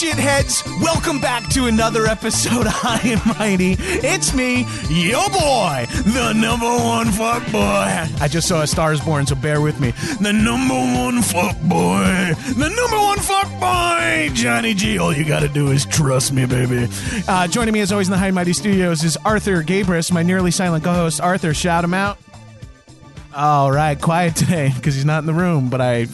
Shitheads? Welcome back to another episode of High and Mighty. It's me, your boy, the number one fuck boy. I just saw A Star is Born, so bear with me. The number one fuck boy, the number one fuck boy, Johnny G. All you gotta do is trust me, baby. Uh, joining me as always in the High and Mighty studios is Arthur Gabris, my nearly silent co-host. Arthur, shout him out. All right, quiet today because he's not in the room, but I,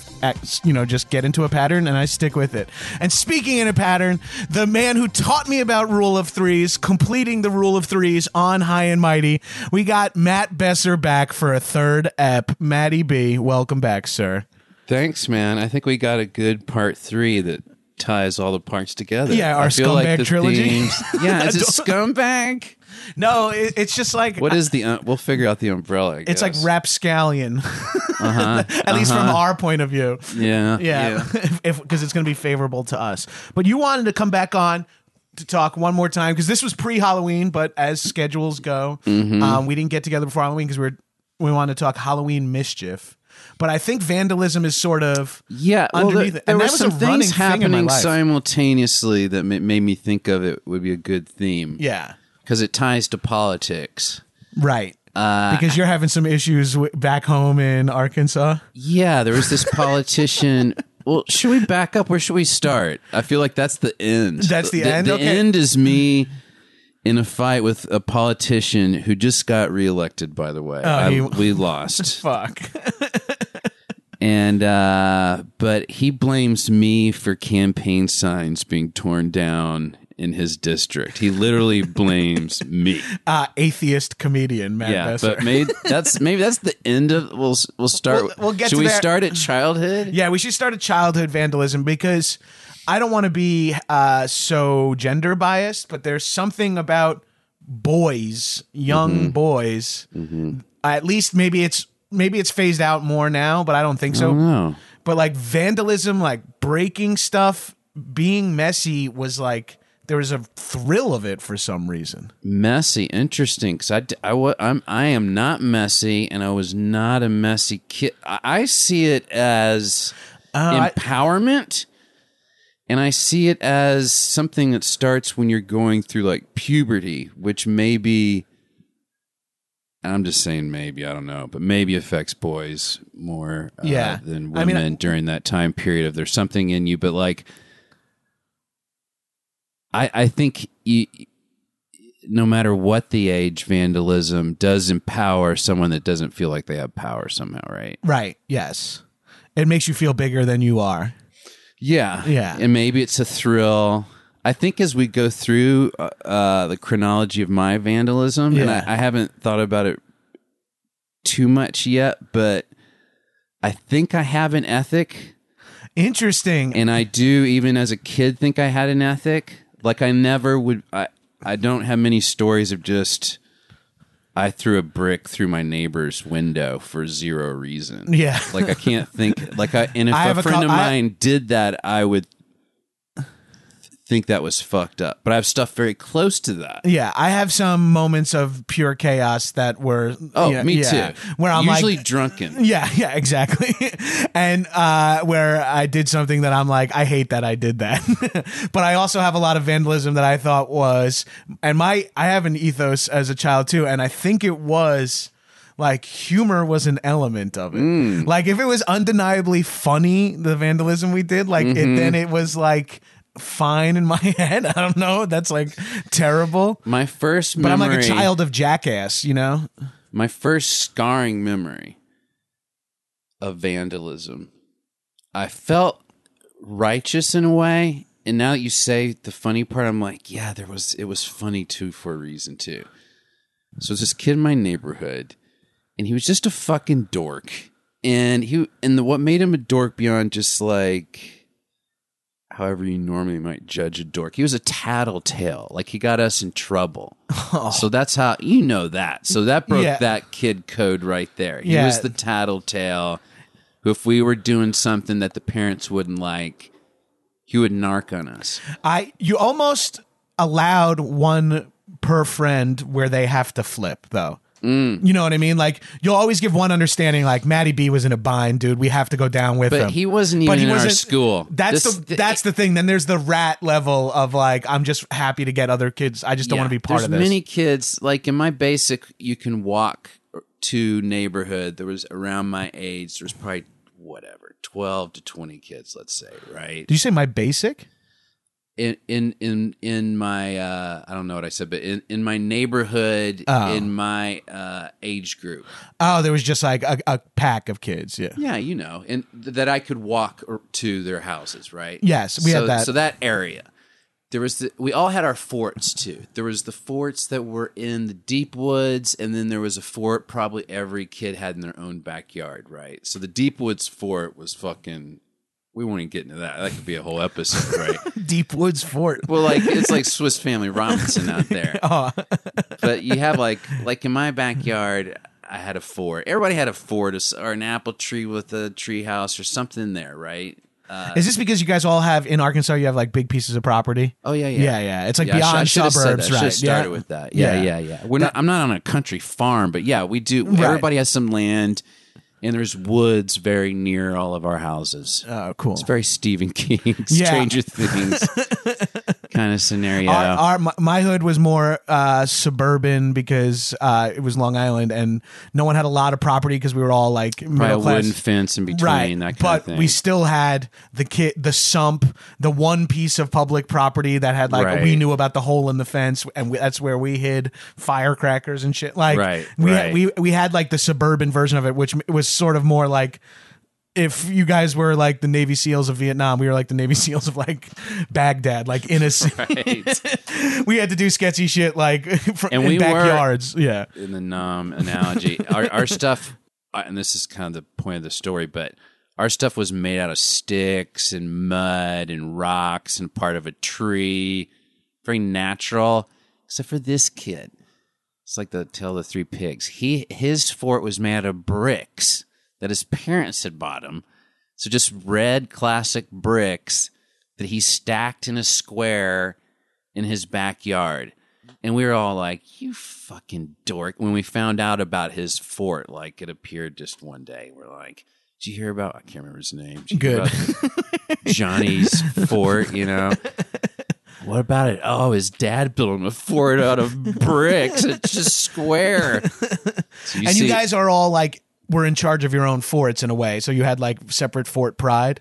you know, just get into a pattern and I stick with it. And speaking in a pattern, the man who taught me about rule of threes, completing the rule of threes on High and Mighty, we got Matt Besser back for a third ep. Matty B, welcome back, sir. Thanks, man. I think we got a good part three that ties all the parts together. Yeah, our I feel scumbag the trilogy. themes- yeah, it's a scumbag? No, it, it's just like What is the? Uh, we'll figure out the umbrella. I it's like guess. rapscallion, Uh-huh. at least from our point of view. Yeah, Yeah, if because it's going to be favorable to us. But you wanted to come back on to talk one more time because this was pre-Halloween, but as schedules go, Mm-hmm. um, we didn't get together before Halloween because we are we wanted to talk Halloween mischief. But I think vandalism is sort of Yeah, well, underneath there, it. there And were that was some a running things thing in my happening life. simultaneously that ma- made me think of it would be a good theme. yeah, because it ties to politics. right. Uh, because you're having some issues w- back home in Arkansas. Yeah, there was this politician. well, should we back up? Where should we start? I feel like that's the end. That's the end? The Okay. end is me in a fight with a politician who just got reelected. By the way, I- Oh, he- we lost, Fuck. and uh, but he blames me for campaign signs being torn down in his district. He literally blames me. uh, atheist comedian Matt yeah, Besser. but maybe that's maybe that's the end of. We'll we'll start. We'll- we'll get should we that. start at childhood? Yeah, we should start a childhood vandalism because I don't want to be uh, so gender biased, but there's something about boys, young Mm-hmm. boys. At least maybe it's maybe it's phased out more now, but I don't think so. But like vandalism, like breaking stuff, being messy was like there was a thrill of it for some reason. messy interesting because I, wa- I'm, I am not messy and i was not a messy kid i, I see it as I- empowerment and i see it as something that starts when you're going through like puberty which maybe i'm just saying maybe i don't know but maybe affects boys more uh, Yeah. than I women mean, during that time period if there's something in you but like i i think you no matter what the age, vandalism does empower someone that doesn't feel like they have power somehow, right? Right. Yes. It makes you feel bigger than you are. Yeah. Yeah. And maybe it's a thrill. I think as we go through uh, uh, the chronology of my vandalism, and I, I haven't thought about it too much yet, but I think I have an ethic, Interesting. and I do even as a kid think I had an ethic. Like I never would. I I don't have many stories of just. I threw a brick through my neighbor's window for zero reason. Yeah. like I can't think. Like I and if I have a a friend cou- of I- mine did that, I would think that was fucked up. But I have stuff very close to that. Yeah, I have some moments of pure chaos that were. Oh, yeah, me yeah, too. Where I'm usually like, drunken. yeah, yeah, exactly. and uh, where I did something that I'm like, I hate that I did that. but I also have a lot of vandalism that I thought was, and my I have an ethos as a child too, and I think it was like humor was an element of it. Mm. Like if it was undeniably funny, the vandalism we did, like Mm-hmm. it, then it was like fine in my head. I don't know. That's like terrible. My first But I'm like a child of jackass, you know? My first scarring memory of vandalism. I felt righteous in a way, and now that you say the funny part, I'm like, yeah, there was. It was funny too for a reason too. So it's this kid in my neighborhood, and he was just a fucking dork. And he and the, what made him a dork beyond just like however you normally might judge a dork. He was a tattletale. Like he got us in trouble. So that's how you know that. So that broke Yeah. that kid code right there. He Yeah. was the tattletale who if we were doing something that the parents wouldn't like, he would narc on us. I you almost allowed one per friend where they have to flip though. Mm. You know what I mean? Like you'll always give one understanding. Like Matty B was in a bind, dude. We have to go down with it. But him. he wasn't even in our school. That's This- the that's the thing. Then there's the rat level of like I'm just happy to get other kids. I just don't Yeah, want to be part of this. Many kids, like in my basic, you can walk to neighborhood. There was around my age. There was probably whatever, twelve to twenty kids, let's say, right? Did you say my basic? In in in in my uh I don't know what I said, but in in my neighborhood, Oh. in my uh age group, Oh, there was just like a, a pack of kids. Yeah. yeah, you know, and th- that I could walk or- to their houses, right? Yes, we so, had that. So that area. There was the, we all had our forts too. There was the forts that were in the deep woods, and then there was a fort probably every kid had in their own backyard, right? So the deep woods fort was fucking. We won't even get into that. That could be a whole episode, right? Deep Woods Fort. Well, like it's like Swiss Family Robinson out there. Oh. but you have like like in my backyard, I had a fort. Everybody had a fort or an apple tree with a tree house or something there, right? Uh, Is this because you guys all have in Arkansas? You have like big pieces of property. oh yeah, yeah, Yeah, yeah. It's like Yeah, I should- I beyond should suburbs, that. I should right? have started yeah. with that. Yeah, Yeah. yeah, yeah. We're not. I'm not on a country farm, but yeah, we do. Right. Everybody has some land, and there's woods very near all of our houses. Oh, cool. It's very Stephen King. Stranger Things kind of scenario. Our, our my, my hood was more uh, suburban because uh, it was Long Island, and no one had a lot of property because we were all like Probably middle a class. wooden fence in between right, that kind but of thing. we still had the kit, the sump, the one piece of public property that had like Right. we knew about the hole in the fence, and we, that's where we hid firecrackers and shit. Like, Right, we right. we we had like the suburban version of it, which was sort of more like. If you guys were like the Navy SEALs of Vietnam, we were like the Navy SEAls of like Baghdad, like innocent. Right. we had to do sketchy shit like fr- And in we were- backyards. yeah. in the numb analogy. our, our stuff, and this is kind of the point of the story, but our stuff was made out of sticks and mud and rocks and part of a tree. Very natural, except for this kid. It's like the tale of the three pigs. He his fort was made out of bricks that his parents had bought him. So just red classic bricks that he stacked in a square in his backyard. And we were all like, you fucking dork. When we found out about his fort, like it appeared just one day, we're like, did you hear about, I can't remember his name. You Good. Johnny's fort, you know? What about it? Oh, his dad built him a fort out of bricks. It's just square. So and you guys are all like were in charge of your own forts in a way. So you had like separate fort pride.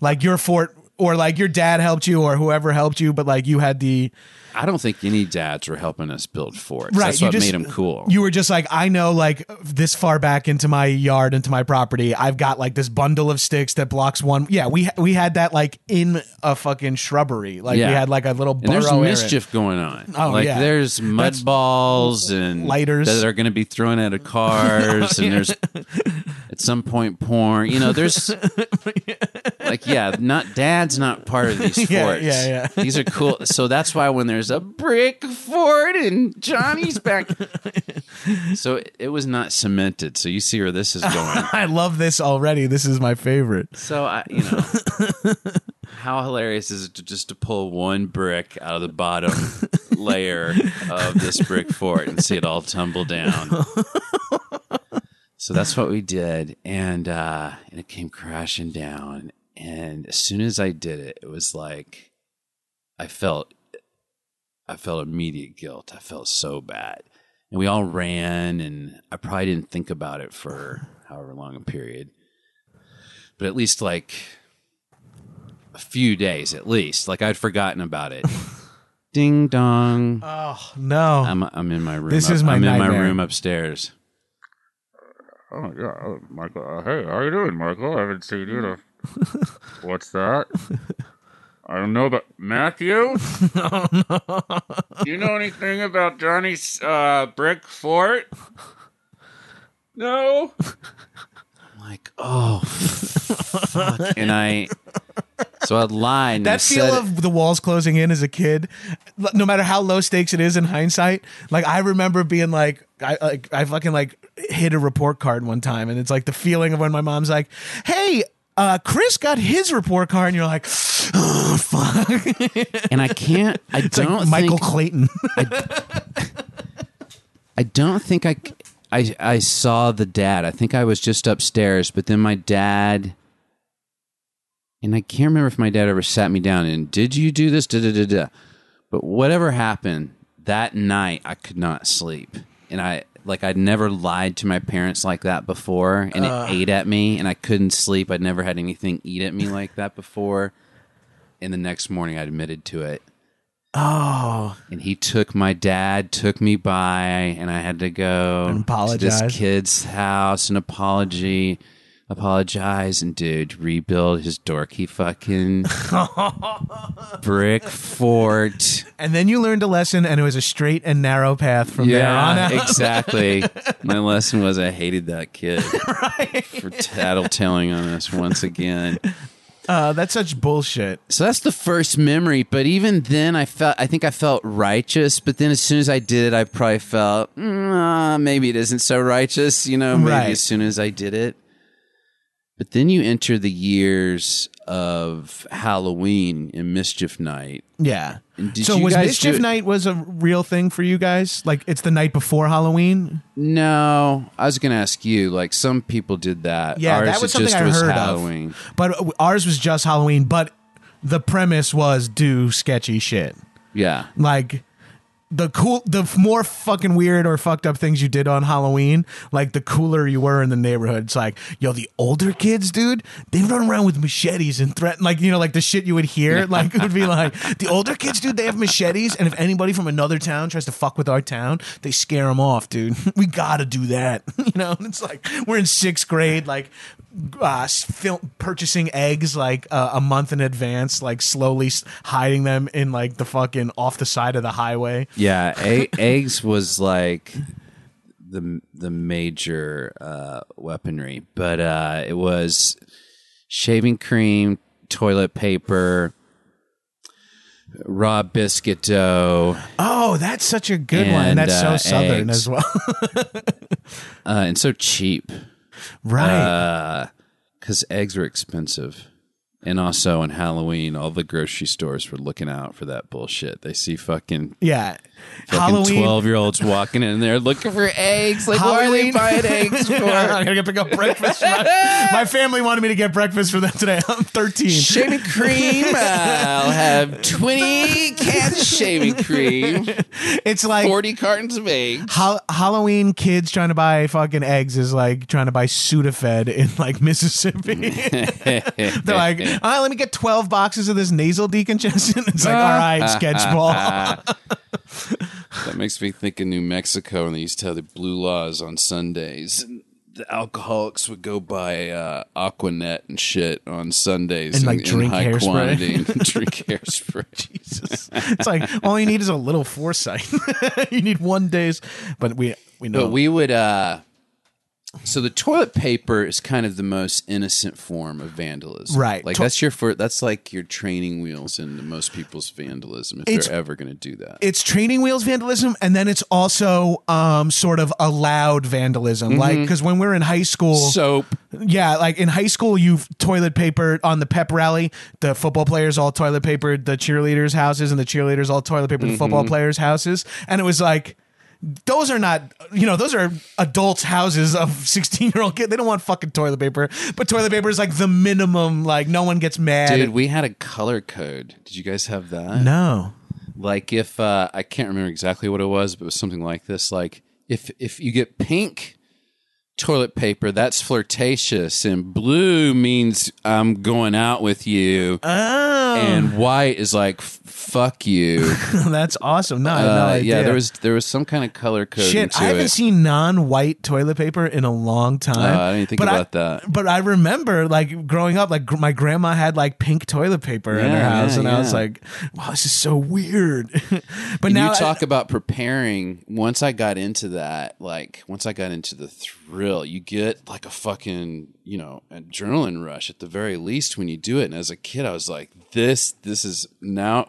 Like your fort or like your dad helped you or whoever helped you, but like you had the I don't think any dads were helping us build forts. Right, That's you what just- made them cool. you were just like, I know like this far back into my yard, into my property, I've got like this bundle of sticks that blocks one. Yeah, we we had that like in a fucking shrubbery. Like Yeah. we had like a little and burrow there's area. mischief going on. Oh, like yeah. there's mud That's- balls and Lighters. that are going to be thrown out of cars, and there's at some point porn. You know, there's like yeah, not dad's not part of these forts. Yeah, yeah, yeah. These are cool. So that's why when there's a brick fort and Johnny's back, so it, it was not cemented. So you see where this is going. I love this already. This is my favorite. So I, you know, how hilarious is it to just to pull one brick out of the bottom layer of this brick fort and see it all tumble down? So that's what we did, and uh, and it came crashing down. And as soon as I did it, it was like I felt, I felt immediate guilt. I felt so bad, and we all ran, and I probably didn't think about it for however long a period but at least like a few days at least. Like I'd forgotten about it. Ding dong. Oh no. I'm I'm in my room. This up- is my I'm in my room upstairs. Oh yeah, oh, Michael. Uh, hey, how you doing, Michael? I haven't seen you. In. What's that? I don't know, but Matthew. Do you know anything about Johnny's uh, brick fort? No. Like, oh, fuck. and I. So I'd lie. And I that feel said, of the walls closing in as a kid, l- no matter how low stakes it is in hindsight, like I remember being like, I like I fucking like hit a report card one time, and it's like the feeling of when my mom's like, "Hey, uh, Chris got his report card," and you're like, "Oh fuck!" and I can't. I It's don't like Michael think, Clayton. I don't think I. c- I I saw the dad. I think I was just upstairs, but then my dad and I can't remember if my dad ever sat me down and did you do this? Da, da, da, da. But whatever happened that night, I could not sleep, and I like I'd never lied to my parents like that before, and it ate at me, and I couldn't sleep. I'd never had anything eat at me like that before. And the next morning, I admitted to it Oh, and he took my dad took me by and i had to go And to apologize. this kid's house and apology apologize and dude rebuild his dorky fucking brick fort. And then you learned a lesson, and it was a straight and narrow path from there on out. exactly. My lesson was i hated that kid for tattletelling on us once again Uh, that's such bullshit. So that's the first memory, but even then, I felt I think I felt righteous. But then, as soon as I did it, I probably felt "Mm, uh, maybe it isn't so righteous. You know, maybe Right. as soon as I did it. But then you enter the years of Halloween and Mischief Night. Yeah. So was Mischief Night was a real thing for you guys? Like it's the night before Halloween? No, I was going to ask you. Like some people did that. Yeah, Ours that was something just I was heard Halloween. of. But uh, ours was just Halloween, but the premise was do sketchy shit. Yeah, Like the cool the more fucking weird or fucked up things you did on Halloween, like the cooler you were in the neighborhood. It's like, yo, the older kids, dude, they run around with machetes and threaten like, you know, like the shit you would hear. Like it would be like, the older kids, dude, they have machetes, and if anybody from another town tries to fuck with our town, they scare them off, dude. We gotta do that. You know, And it's like we're in sixth grade, like uh, s- fil- purchasing eggs like uh, a month in advance, like slowly s- hiding them in like the fucking off the side of the highway. Yeah, a- eggs was like the the major uh, weaponry, but uh, it was shaving cream, toilet paper, raw biscuit dough, Oh, that's such a good one. And, That's so uh, southern eggs. as well. uh, and so cheap right. because eggs were expensive. And also on Halloween, all the grocery stores were looking out for that bullshit. They see fucking yeah. Halloween. twelve year olds walking in there looking for eggs. Like, what are they buying eggs for? I gotta pick up breakfast. My, my family wanted me to get breakfast for them today. I'm 13. shaving cream. I'll have 20 cans of shaving cream, It's like 40 cartons of eggs. Hal- Halloween kids trying to buy fucking eggs is like trying to buy Sudafed in like Mississippi. They're like, all right, let me get 12 boxes of this nasal decongestant. It's like, all right, sketchball. That makes me think of New Mexico, and they used to have the blue laws on Sundays. And the alcoholics would go buy uh, Aqua Net and shit on Sundays And, like, in, drink high hairspray. quantity and drink hairspray. Jesus. It's like, all you need is a little foresight. you need one day's, but we, we know. But we would. uh So the toilet paper is kind of the most innocent form of vandalism, Right. Like To- that's your first. That's like your training wheels into most people's vandalism if It's- they're ever going to do that. it's training wheels vandalism and then it's also um sort of allowed vandalism like because when we're in high school Soap. yeah like in high school you toilet paper on the pep rally the football players all toilet papered the cheerleaders houses and the cheerleaders all toilet papered the football players houses and it was like those are not, you know, those are adults' houses of 16 year old kids. They don't want fucking toilet paper, but toilet paper is like the minimum. Like, no one gets mad. Dude, we had a color code. Did you guys have that? no. Like if uh, I can't remember exactly what it was, but it was something like this. Like if if you get pink toilet paper, that's flirtatious, and blue means I'm going out with you, Oh, and white is like fuck you. that's awesome. No, I no Uh, idea. yeah, there was there was some kind of color code Shit, I haven't it. seen non-white toilet paper in a long time. Uh, I didn't think But about that. But I remember, like growing up, like gr- my grandma had like pink toilet paper in her house, yeah, and I was like, "Wow, this is so weird." but And now you talk about preparing. Once I got into that, like once I got into the thrill, you get like a fucking you know adrenaline rush at the very least when you do it. And as a kid, I was like, this this is now.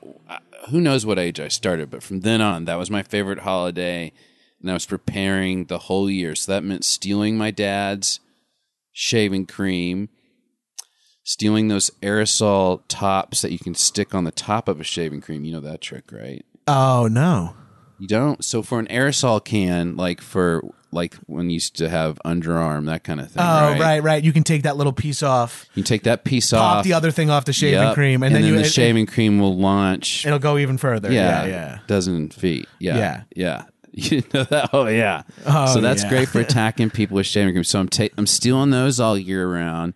Who knows what age I started, but from then on, that was my favorite holiday, and I was preparing the whole year. So that meant stealing my dad's shaving cream. Stealing those aerosol tops that you can stick on the top of a shaving cream. You know that trick, right? oh no, You don't. So for an aerosol can, like for like when you used to have underarm, that kind of thing. Oh, right? right, right. You can take that little piece off, You take that piece pop off. Pop the other thing off the shaving Yep. cream, and, then, you the it- shaving cream will launch. It'll go even further. yeah, Yeah, yeah. dozen feet. Yeah, Yeah. yeah. You know that? Oh yeah. Oh, so that's yeah. great for attacking people with shaving cream. So I'm ta- I'm stealing those all year round.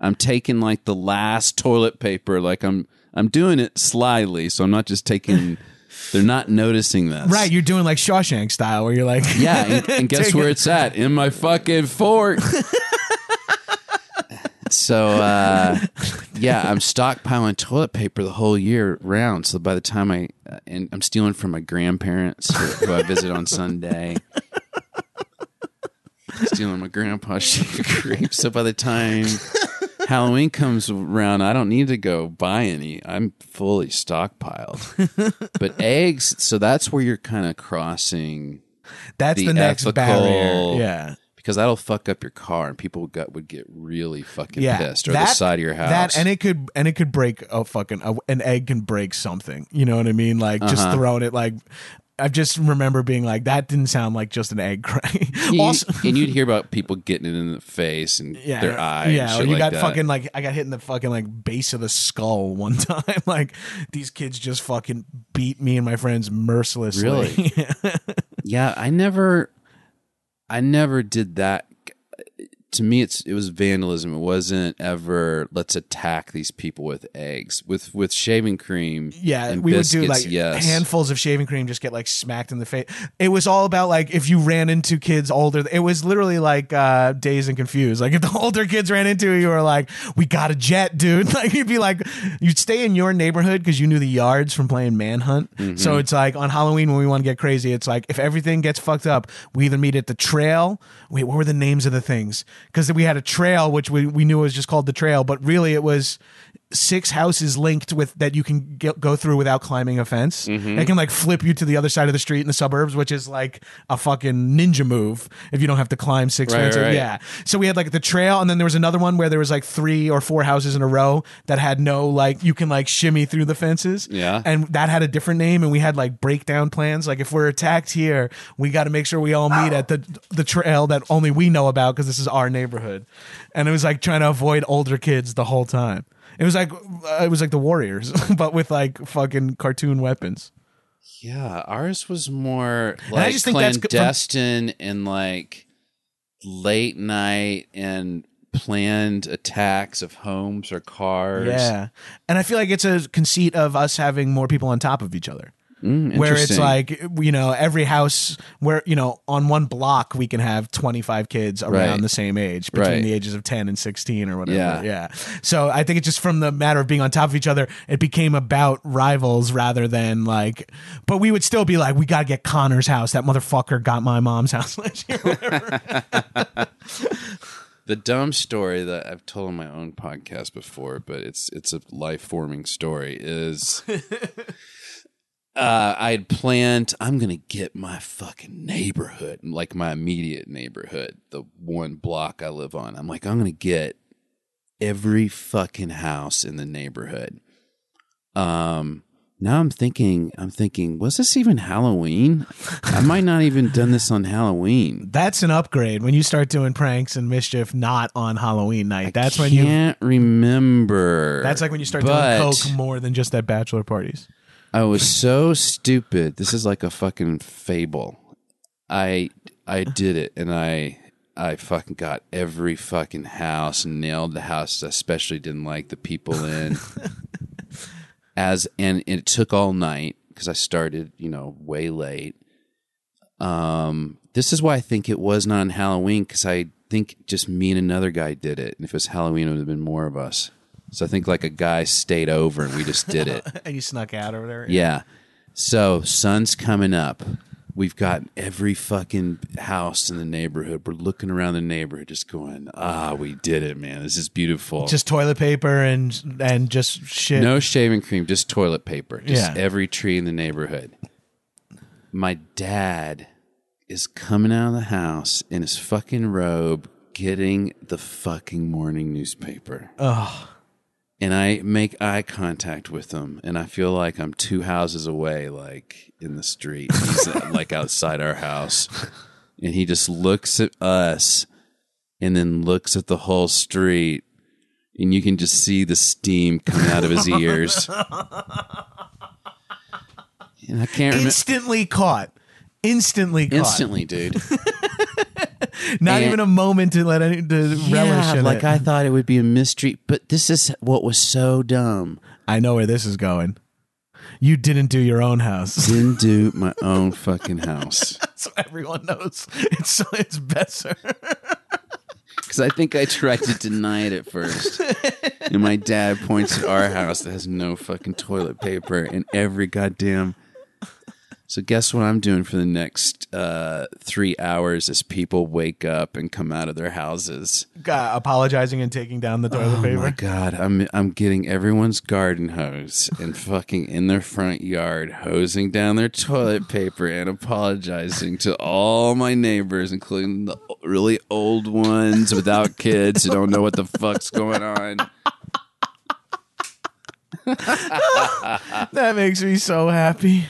I'm taking like the last toilet paper. Like I'm I'm doing it slyly, so I'm not just taking. they're not noticing this. Right, you're doing like Shawshank style, where you're like, Yeah, and, and guess where it's at? In my fucking fort. so uh, yeah, I'm stockpiling toilet paper the whole year round. So by the time I uh, and I'm stealing from my grandparents who, who I visit on Sunday. Stealing my grandpa's shaving cream. So by the time Halloween comes around, I don't need to go buy any. I'm fully stockpiled. but eggs, so that's where you're kind of crossing that's the, the next ethical- barrier. Yeah. because that'll fuck up your car and people got, would get really fucking Yeah, pissed or that- the side of your house. That and it could and it could break a fucking a, an egg can break something. You know what I mean? Like just Uh-huh. throwing it like. I just remember being like, that didn't sound like just an egg crack. You- also, and you'd hear about people getting it in the face and yeah, their eye. Yeah, you like got that. fucking like I got hit in the fucking like base of the skull one time. like these kids just fucking beat me and my friends mercilessly. Really? Yeah, I never, I never did that. To me, it's it was vandalism. It wasn't ever let's attack these people with eggs with with shaving cream. Yeah, we biscuits, would do like yes. handfuls of shaving cream, just get like smacked in the face. It was all about like if you ran into kids older. It was literally like uh Dazed and Confused. Like if the older kids ran into you, you were like, "We got a jet, dude." Like you'd be like, you'd stay in your neighborhood because you knew the yards from playing Manhunt. Mm-hmm. So it's like on Halloween when we want to get crazy, it's like if everything gets fucked up, we either meet at the trail. Wait, what were the names of the things? Because we had a trail which we we knew was just called the trail, but really it was six houses linked with that you can get, go through without climbing a fence. Mm-hmm. They can like flip you to the other side of the street in the suburbs, which is like a fucking ninja move if you don't have to climb six Right, fences. right. Yeah. So we had like the trail, and then there was another one where there was like three or four houses in a row that had no like you can like shimmy through the fences. Yeah. And that had a different name, and we had like breakdown plans. Like if we're attacked here, we got to make sure we all meet at the the trail that only we know about because this is our neighborhood. And it was like trying to avoid older kids the whole time. It was like uh, it was like the Warriors, but with like fucking cartoon weapons. Yeah, ours was more like I like just think that's from- clandestine and like late night and planned attacks of homes or cars. Yeah, and I feel like it's a conceit of us having more people on top of each other. Mm, where it's like you know every house where you know on one block we can have 25 kids around Right. the same age between Right. the ages of 10 and 16 or whatever Yeah. yeah so i think it's just from the matter of being on top of each other it became about rivals rather than like but we would still be like we gotta get connor's house that motherfucker got my mom's house last year the dumb story that I've told on my own podcast before, but it's it's a life forming story. Is uh, I had planned I'm gonna get my fucking neighborhood, like my immediate neighborhood, the one block I live on. I'm like I'm gonna get every fucking house in the neighborhood. Um. Now I'm thinking, I'm thinking, was this even Halloween? I might not even done this on Halloween. that's an upgrade when you start doing pranks and mischief not on halloween night that's when you can't remember. that's like when you start doing coke more than just at bachelor parties I was so stupid. This is like a fucking fable. I I did it, and I I fucking got every fucking house, and nailed the houses. I especially didn't like the people in. As and it took all night because I started, you know, way late. Um, this is why I think it was not on Halloween because I think just me and another guy did it. And if it was Halloween, it would have been more of us. So I think like a guy stayed over and we just did it. and you snuck out over there Yeah. So sun's coming up. We've got every fucking house in the neighborhood. We're looking around the neighborhood, just going, "Ah, we did it, man! This is beautiful." just toilet paper and and just shit. no shaving cream, just toilet paper. Just Yeah. every tree in the neighborhood. My dad is coming out of the house in his fucking robe, getting the fucking morning newspaper. Ugh. And I make eye contact with him, and I feel like I'm two houses away, like in the street. He's uh, like outside our house, and he just looks at us, and then looks at the whole street, and you can just see the steam coming out of his ears. And I can't remember. Instantly caught. Instantly caught. Instantly, dude. Not And- even a moment to let any to relish in like it. I thought it would be a mystery, but this is what was so dumb. I know where this is going. You didn't do your own house. Didn't do my own fucking house so everyone knows it's so it's better. because I think I tried to deny it at first, and my dad points at our house that has no fucking toilet paper and every goddamn. So guess what I'm doing for the next uh, three hours as people wake up and come out of their houses. God, apologizing and taking down the toilet Oh paper. Oh my god, I'm I'm getting everyone's garden hose and fucking in their front yard hosing down their toilet paper and apologizing to all my neighbors, including the really old ones without kids who don't know what the fuck's going on. That makes me so happy.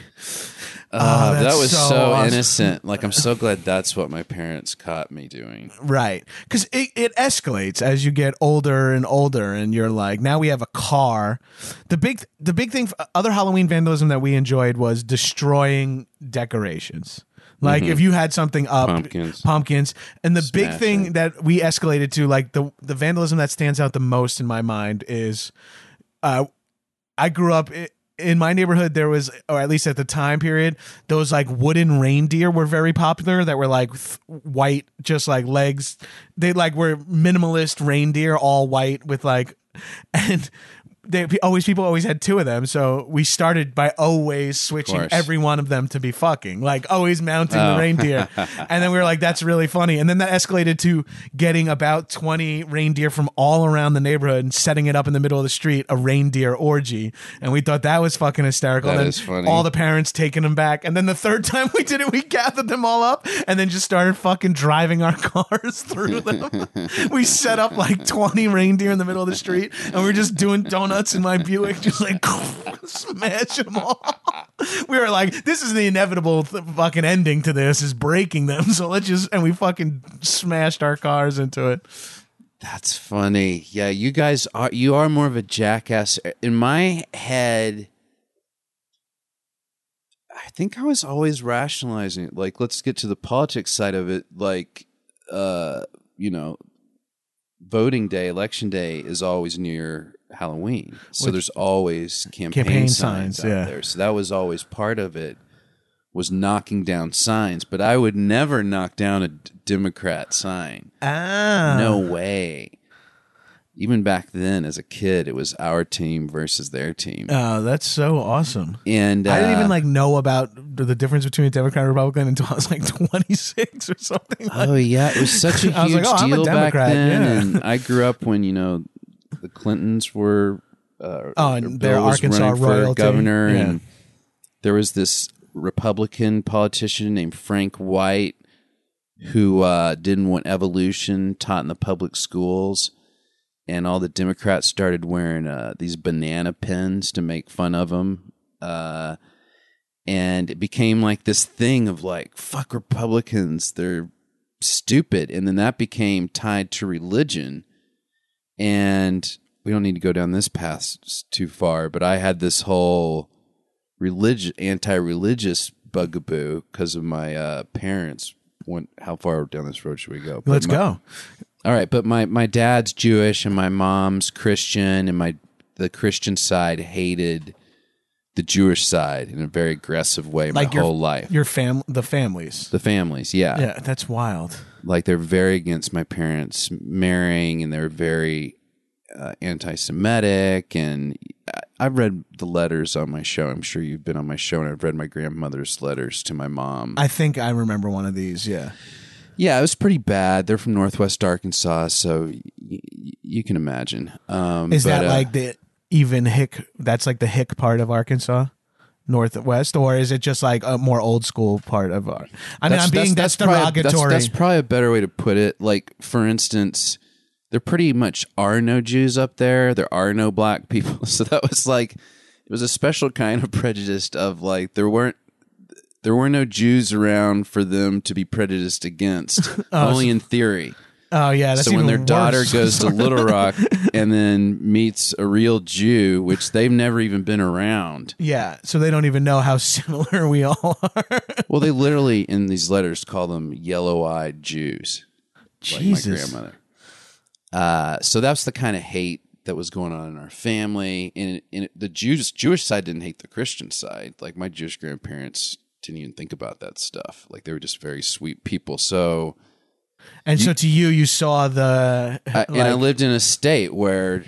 Uh, that was so so, awesome. innocent. Like I'm so glad that's what my parents caught me doing. Right. Because it, it escalates as you get older and older, and you're like, now we have a car. The big the big thing, other Halloween vandalism that we enjoyed was destroying decorations. Like if you had something up, Mm-hmm. Pumpkins. pumpkins, and the big thing it. that we escalated to, like the the vandalism that stands out the most in my mind is, uh, I grew up. In my neighborhood, there was, or at least at the time period, those like wooden reindeer were very popular. That were like th- white, just like legs. They like were minimalist reindeer, all white with like, and they always people always had two of them. So we started by always switching course. every one of them to be fucking, like always mounting Oh. the reindeer. and then we were like, that's really funny. And then that escalated to getting about twenty reindeer from all around the neighborhood and setting it up in the middle of the street, a reindeer orgy. And we thought that was fucking hysterical. That and then is funny. All the parents taking them back. And then the third time we did it, we gathered them all up and then just started fucking driving our cars through them. we set up like 20 reindeer in the middle of the street and we're just doing donuts in my Buick, just like smash them all. We were like, this is the inevitable th- fucking ending to this is breaking them. So let's just, and we fucking smashed our cars into it. That's funny. Yeah, you guys are you are more of a jackass. In my head, I think I was always rationalizing it. Like, let's get to the politics side of it. Like, uh, you know, voting day, election day is always near Halloween, so Which- there's always campaign, Campaign signs, signs, out yeah. there. So that was always part of it. Was knocking down signs, but I would never knock down a Democrat sign. Ah. No way. Even back then, as a kid, it was our team versus their team. Oh, that's so awesome. And uh, I didn't even like know about the difference between a Democrat and Republican until I was like 26 or something. Oh yeah, it was such a huge like, oh, deal back then. yeah. And I grew up when you know the Clintons were. Uh, Oh, and was Arkansas running royalty. governor, Yeah. and there was this Republican politician named Frank White who uh, didn't want evolution taught in the public schools. And all the Democrats started wearing uh, these banana pins to make fun of him. Uh, and it became like this thing of like, fuck Republicans, they're stupid. And then that became tied to religion. And we don't need to go down this path too far, but I had this whole religious, anti-religious bugaboo because of my uh, parents. Went, how far down this road should we go? But Let's my- go. All right, but my my dad's Jewish and my mom's Christian, and my the Christian side hated the Jewish side in a very aggressive way Like my your whole life. Your fam, the families. The families, yeah. Yeah, that's wild. Like they're very against my parents marrying, and they're very uh, anti-Semitic. And I've read the letters on my show. I'm sure you've been on my show, and I've read my grandmother's letters to my mom. I think I remember one of these. Yeah. Yeah, it was pretty bad. They're from Northwest Arkansas, so y- y- you can imagine. Um, Is but, that uh, like the even hick? That's like the hick part of Arkansas, northwest, or is it just like a more old school part of? our? I mean, I'm being that's, probably- derogatory. That's, that's probably a better way to put it. Like, for instance, there pretty much are no Jews up there. There are no black people. So that was like it was a special kind of prejudice of like there weren't there were no Jews around for them to be prejudiced against, oh, only in theory. Oh yeah, that's so when their daughter worse. goes to Little Rock and then meets a real Jew, which they've never even been around. yeah, so they don't even know how similar we all are. Well, they literally in these letters call them yellow-eyed Jews. like my Jesus. grandmother. Uh, so that's the kind of hate that was going on in our family, and, and the Jews Jewish side didn't hate the Christian side. Like my Jewish grandparents didn't even think about that stuff. Like they were just very sweet people. So, And so to you, you saw the I, and I lived in a state where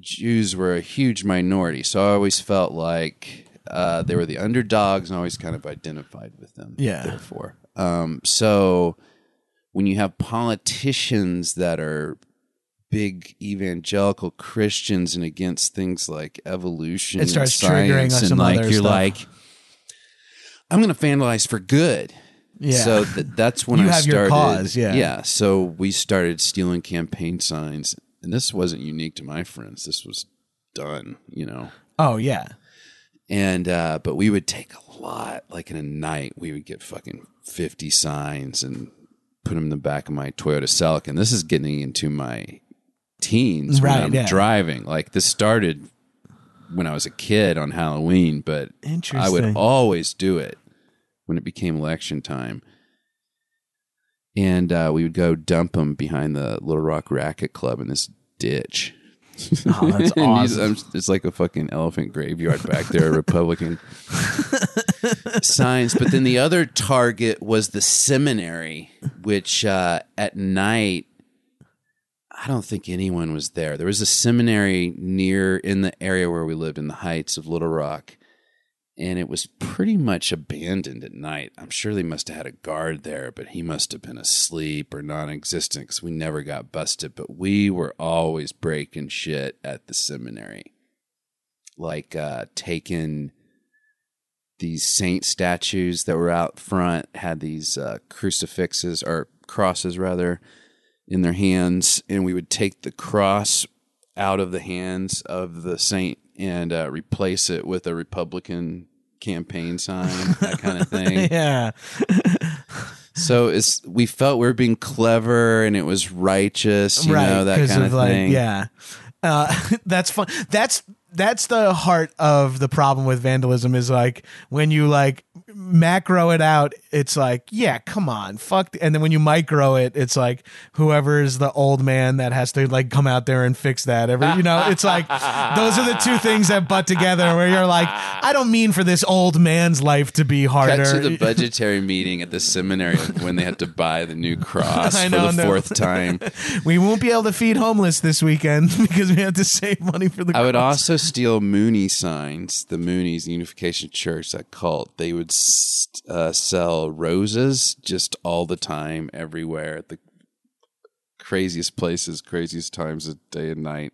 Jews were a huge minority, so I always felt like uh, they were the underdogs, and always kind of identified with them. Yeah. Therefore, um, so when you have politicians that are big evangelical Christians and against things like evolution, It starts and triggering science, and like you're stuff. like, I'm going to vandalize for good. Yeah. So th- that's when You I have your started. cause, yeah. Yeah. So we started stealing campaign signs, and this wasn't unique to my friends. This was done, you know. oh yeah, And uh, but we would take a lot. Like in a night, we would get fucking fifty signs and put them in the back of my Toyota Celica. And this is getting into my teens Right, when I'm yeah. driving. Like this started when I was a kid on Halloween, but I would always do it when it became election time. And uh, we would go dump them behind the Little Rock Racquet Club in this ditch. Oh, that's awesome. It's like a fucking elephant graveyard back there, Republican signs. But then the other target was the seminary, which uh, at night, I don't think anyone was there. There was a seminary near in the area where we lived in the heights of Little Rock. And it was pretty much abandoned at night. I'm sure they must have had a guard there, but he must have been asleep or non existent because we never got busted. But we were always breaking shit at the seminary. Like uh, taking these saint statues that were out front, had these uh, crucifixes or crosses rather in their hands, and we would take the cross out of the hands of the saint and uh, replace it with a Republican campaign sign, that kind of thing. yeah. So it's we felt we were being clever and it was righteous, you right, know, that kind of of like, thing. Yeah, uh, that's fun. That's that's the heart of the problem with vandalism is like when you like macro it out, it's like yeah, come on, fuck. th- And then when you micro it, it's like whoever is the old man that has to like come out there and fix that. Every you know, it's like those are the two things that butt together where you're like, I don't mean for this old man's life to be harder. Cut to the budgetary meeting at the seminary when they had to buy the new cross for know, the no. fourth time. we won't be able to feed homeless this weekend because we have to save money for the. I would cross. Also steal Moonie signs. The Moonies Unification Church, that cult, they would uh, sell roses just all the time, everywhere, at the craziest places, craziest times of day and night.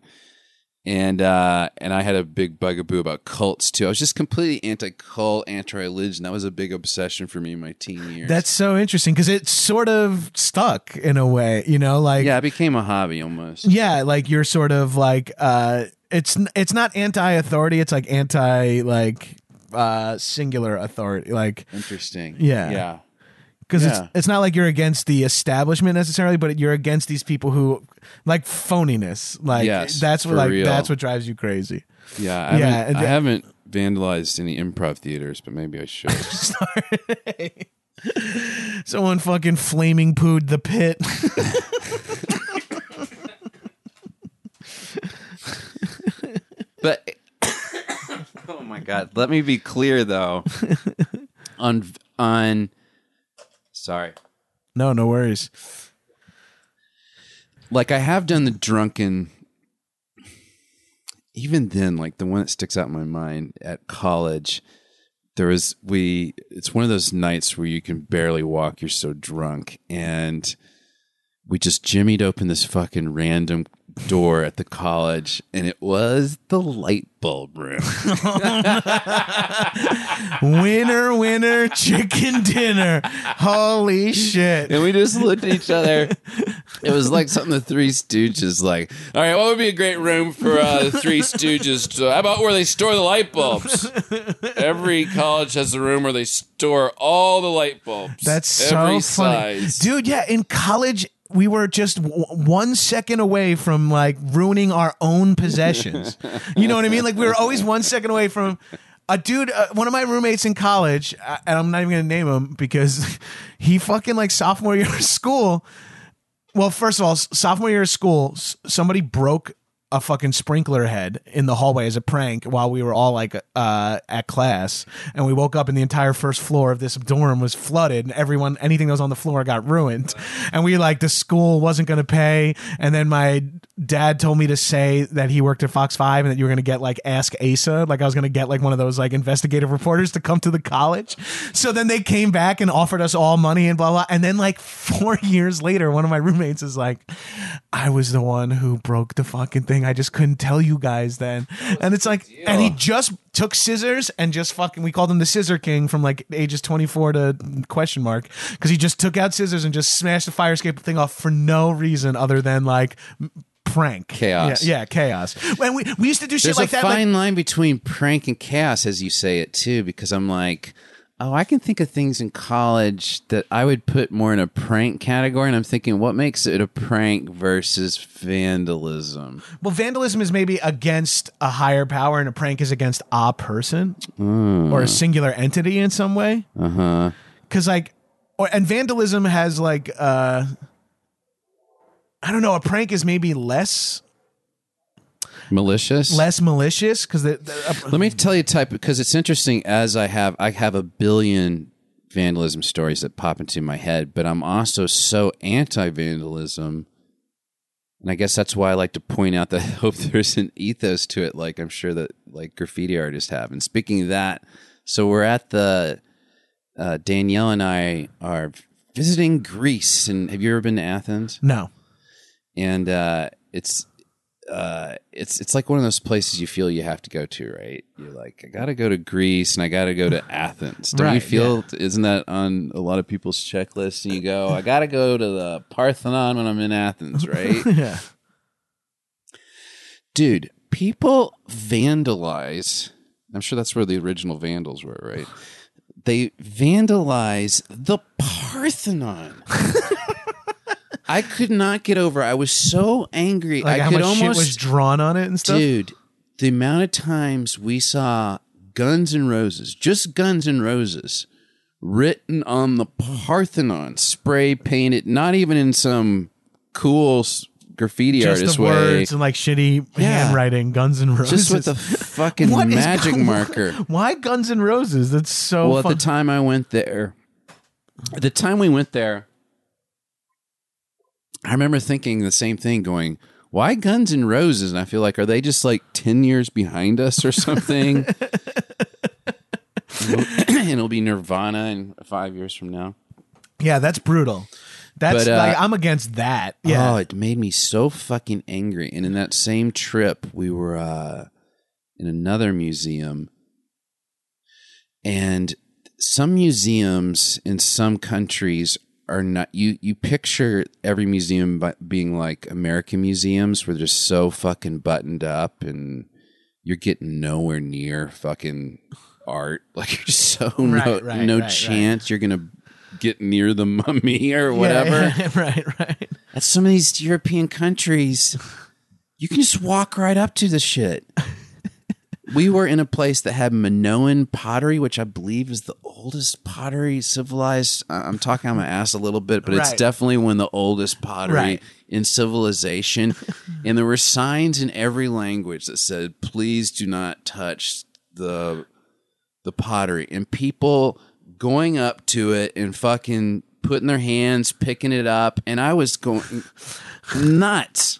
And uh, and I had a big bugaboo about cults too. I was just completely anti-cult, anti-religion. That was a big obsession for me in my teen years. That's so interesting because it sort of stuck in a way, you know, like yeah, it became a hobby almost. yeah, like you're sort of like uh it's it's not anti-authority, it's like anti like uh singular authority like Interesting. Yeah. yeah. because Yeah. it's it's not like you're against the establishment necessarily, but you're against these people who like phoniness. Like Yes, that's what like real. that's what drives you crazy. Yeah, I Yeah, haven't, I haven't vandalized any improv theaters, but maybe I should. Someone fucking flaming pooed the pit. But oh my god, let me be clear though. on on sorry. no, no worries. Like I have done the drunken even then like the one that sticks out in my mind at college there was we it's one of those nights where you can barely walk you're so drunk and we just jimmied open this fucking random door at the college, and it was the light bulb room. winner, winner, chicken dinner. Holy shit. and we just looked at each other. It was like something the Three Stooges like. All right, what would be a great room for uh, the Three Stooges? To, how about where they store the light bulbs? Every college has a room where they store all the light bulbs. That's so Every funny, size. dude. Yeah, in college we were just w- one second away from like ruining our own possessions. you know what I mean? Like we were always one second away from. A dude, uh, one of my roommates in college, uh, and I'm not even gonna name him because he fucking like sophomore year of school. Well, first of all, sophomore year of school, somebody broke a fucking sprinkler head in the hallway as a prank while we were all like uh, at class, and we woke up and the entire first floor of this dorm was flooded, and everyone, anything that was on the floor got ruined, and we like the school wasn't going to pay, and then my dad told me to say that he worked at Fox Five and that you were going to get like Ask Asa, like I was going to get like one of those like investigative reporters to come to the college. So then they came back and offered us all money and blah blah. And then like four years later, one of my roommates is like, "I was the one who broke the fucking thing. I just couldn't tell you guys then." And it's like, and he just took scissors and just fucking. We called him the Scissor King from like ages twenty four to question mark because he just took out scissors and just smashed the fire escape thing off for no reason other than like. Prank Chaos. yeah, yeah, chaos. When we we used to do shit There's like a that, like- fine line between prank and chaos, as you say it too, because I'm like, oh, I can think of things in college that I would put more in a prank category, and I'm thinking, what makes it a prank versus vandalism? Well, vandalism is maybe against a higher power, and a prank is against a person or a singular entity in some way. Uh huh. Because like, or and vandalism has like, uh I don't know, a prank is maybe less Malicious. less malicious because the- Let me tell you type because it's interesting as I have I have a billion vandalism stories that pop into my head, but I'm also so anti vandalism. And I guess that's why I like to point out that I hope there's an ethos to it, like I'm sure that like graffiti artists have. And speaking of that, so we're at the uh, Danielle and I are visiting Greece. And have you ever been to Athens? no. and uh, it's uh, it's it's like one of those places you feel you have to go to, right? You're like, I got to go to Greece and I got to go to Athens. Don't you Right, feel? Isn't that on a lot of people's checklists? And you go, I got to go to the Parthenon when I'm in Athens, right? Yeah. Dude, people vandalize. I'm sure that's where the original Vandals were, right? They vandalize the Parthenon. I could not get over. I was so angry. Like I how could much shit was drawn on it and stuff. dude. The amount of times we saw Guns N' Roses, just Guns N' Roses, written on the Parthenon, spray painted, not even in some cool graffiti Just artist the way, words and like shitty Yeah. handwriting, Guns and Roses. just with a fucking magic marker. Why Guns and Roses? That's so well, at the time I went there, at the time we went there, I remember thinking the same thing, going, "Why Guns and Roses?" And I feel like, are they just like ten years behind us or something? and it'll be Nirvana in five years from now. yeah, that's brutal. That's But, uh, like I'm against that. Yeah. Oh, it made me so fucking angry. And in that same trip, we were uh, in another museum, and some museums in some countries are not. You you picture every museum being like American museums, where they're just so fucking buttoned up, and you're getting nowhere near fucking art. Like you're just so no Right, no right, right. chance you're gonna get near the mummy or whatever. Yeah, yeah, right, right. At some of these European countries, you can just walk right up to the shit. We were in a place that had Minoan pottery, which I believe is the oldest pottery civilized. I'm talking on my ass a little bit, but it's definitely one of the oldest pottery Right. in civilization. and there were signs in every language that said, "Please do not touch the the pottery." And people going up to it and fucking putting their hands, picking it up, and I was going nuts.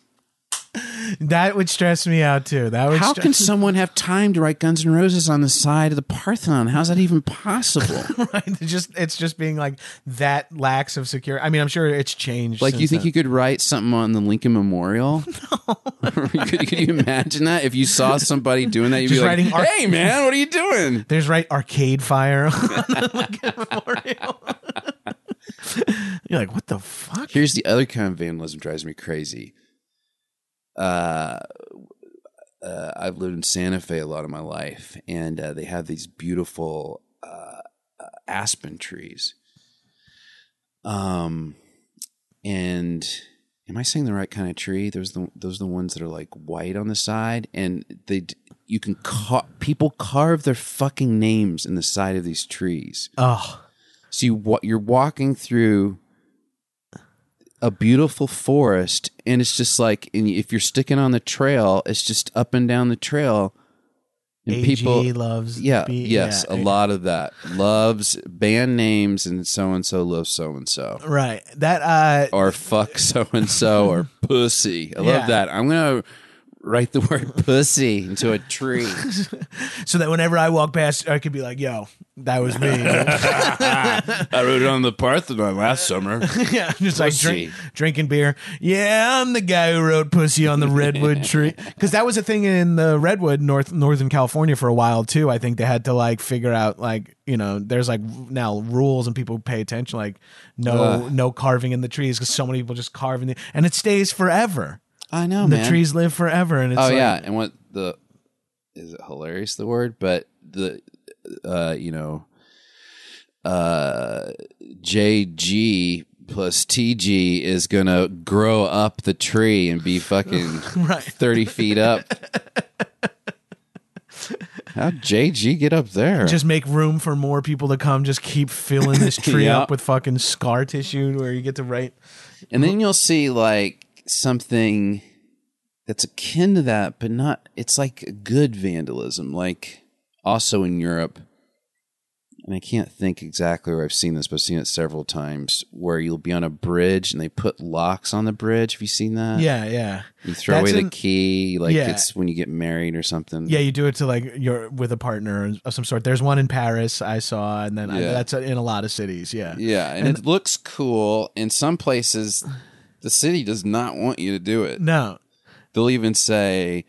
That would stress me out too. That would. How can someone have time to write Guns N' Roses on the side of the Parthenon? How's that even possible? right? It's just it's just being like that lax of security. I mean, I'm sure it's changed. Like, you think then. you could write something on the Lincoln Memorial? could, could you imagine that? If you saw somebody doing that, you'd Just be like, ar- hey, man, what are you doing? There's right Arcade Fire. on the Lincoln Memorial. You're like, what the fuck? Here's the other kind of vandalism drives me crazy. Uh, uh, I've lived in Santa Fe a lot of my life, and uh, they have these beautiful uh, uh, aspen trees. Um, and am I saying the right kind of tree? Those the those are the ones that are like white on the side, and they you can ca- people carve their fucking names in the side of these trees. Oh, So you wa- you're walking through a beautiful forest, and it's just like, and if you're sticking on the trail, it's just up and down the trail, and AG people, loves. yeah, B- yes, yeah. a lot of that loves band names, and so and so loves so and so, Right. That uh or fuck so and so, or pussy. I love Yeah. that. I'm gonna write the word pussy into a tree. so that whenever I walk past I could be like, "Yo, that was me." I wrote it on the Parthenon last uh, summer. yeah, just like Pussy. drink, drinking beer. Yeah, I'm the guy who wrote "Pussy" on the redwood tree because that was a thing in the redwood, North Northern California, for a while too. I think they had to like figure out like you know, there's like now rules and people pay attention, like no Ugh. no carving in the trees because so many people just carve in the and it stays forever. I know, man. the man. trees live forever, and it's oh like, yeah, and what the is it hilarious the word, but the uh you know uh JG plus TG is gonna grow up the tree and be fucking right. thirty feet up. How'd JG get up there? Just make room for more people to come. Just keep filling this tree Yeah. up with fucking scar tissue where you get to write. and then you'll see like something that's akin to that, but not. It's like good vandalism, like also in Europe. And I can't think exactly where I've seen this, but I've seen it several times. Where you'll be on a bridge and they put locks on the bridge. Have you seen that? Yeah, yeah. You throw That's away in- the key, like Yeah. it's when you get married or something. Yeah, you do it to like you're with a partner of some sort. There's one in Paris I saw, and then I, that's in a lot of cities. Yeah, Yeah, and, it looks cool. In some places, the city does not want you to do it. no, They'll even say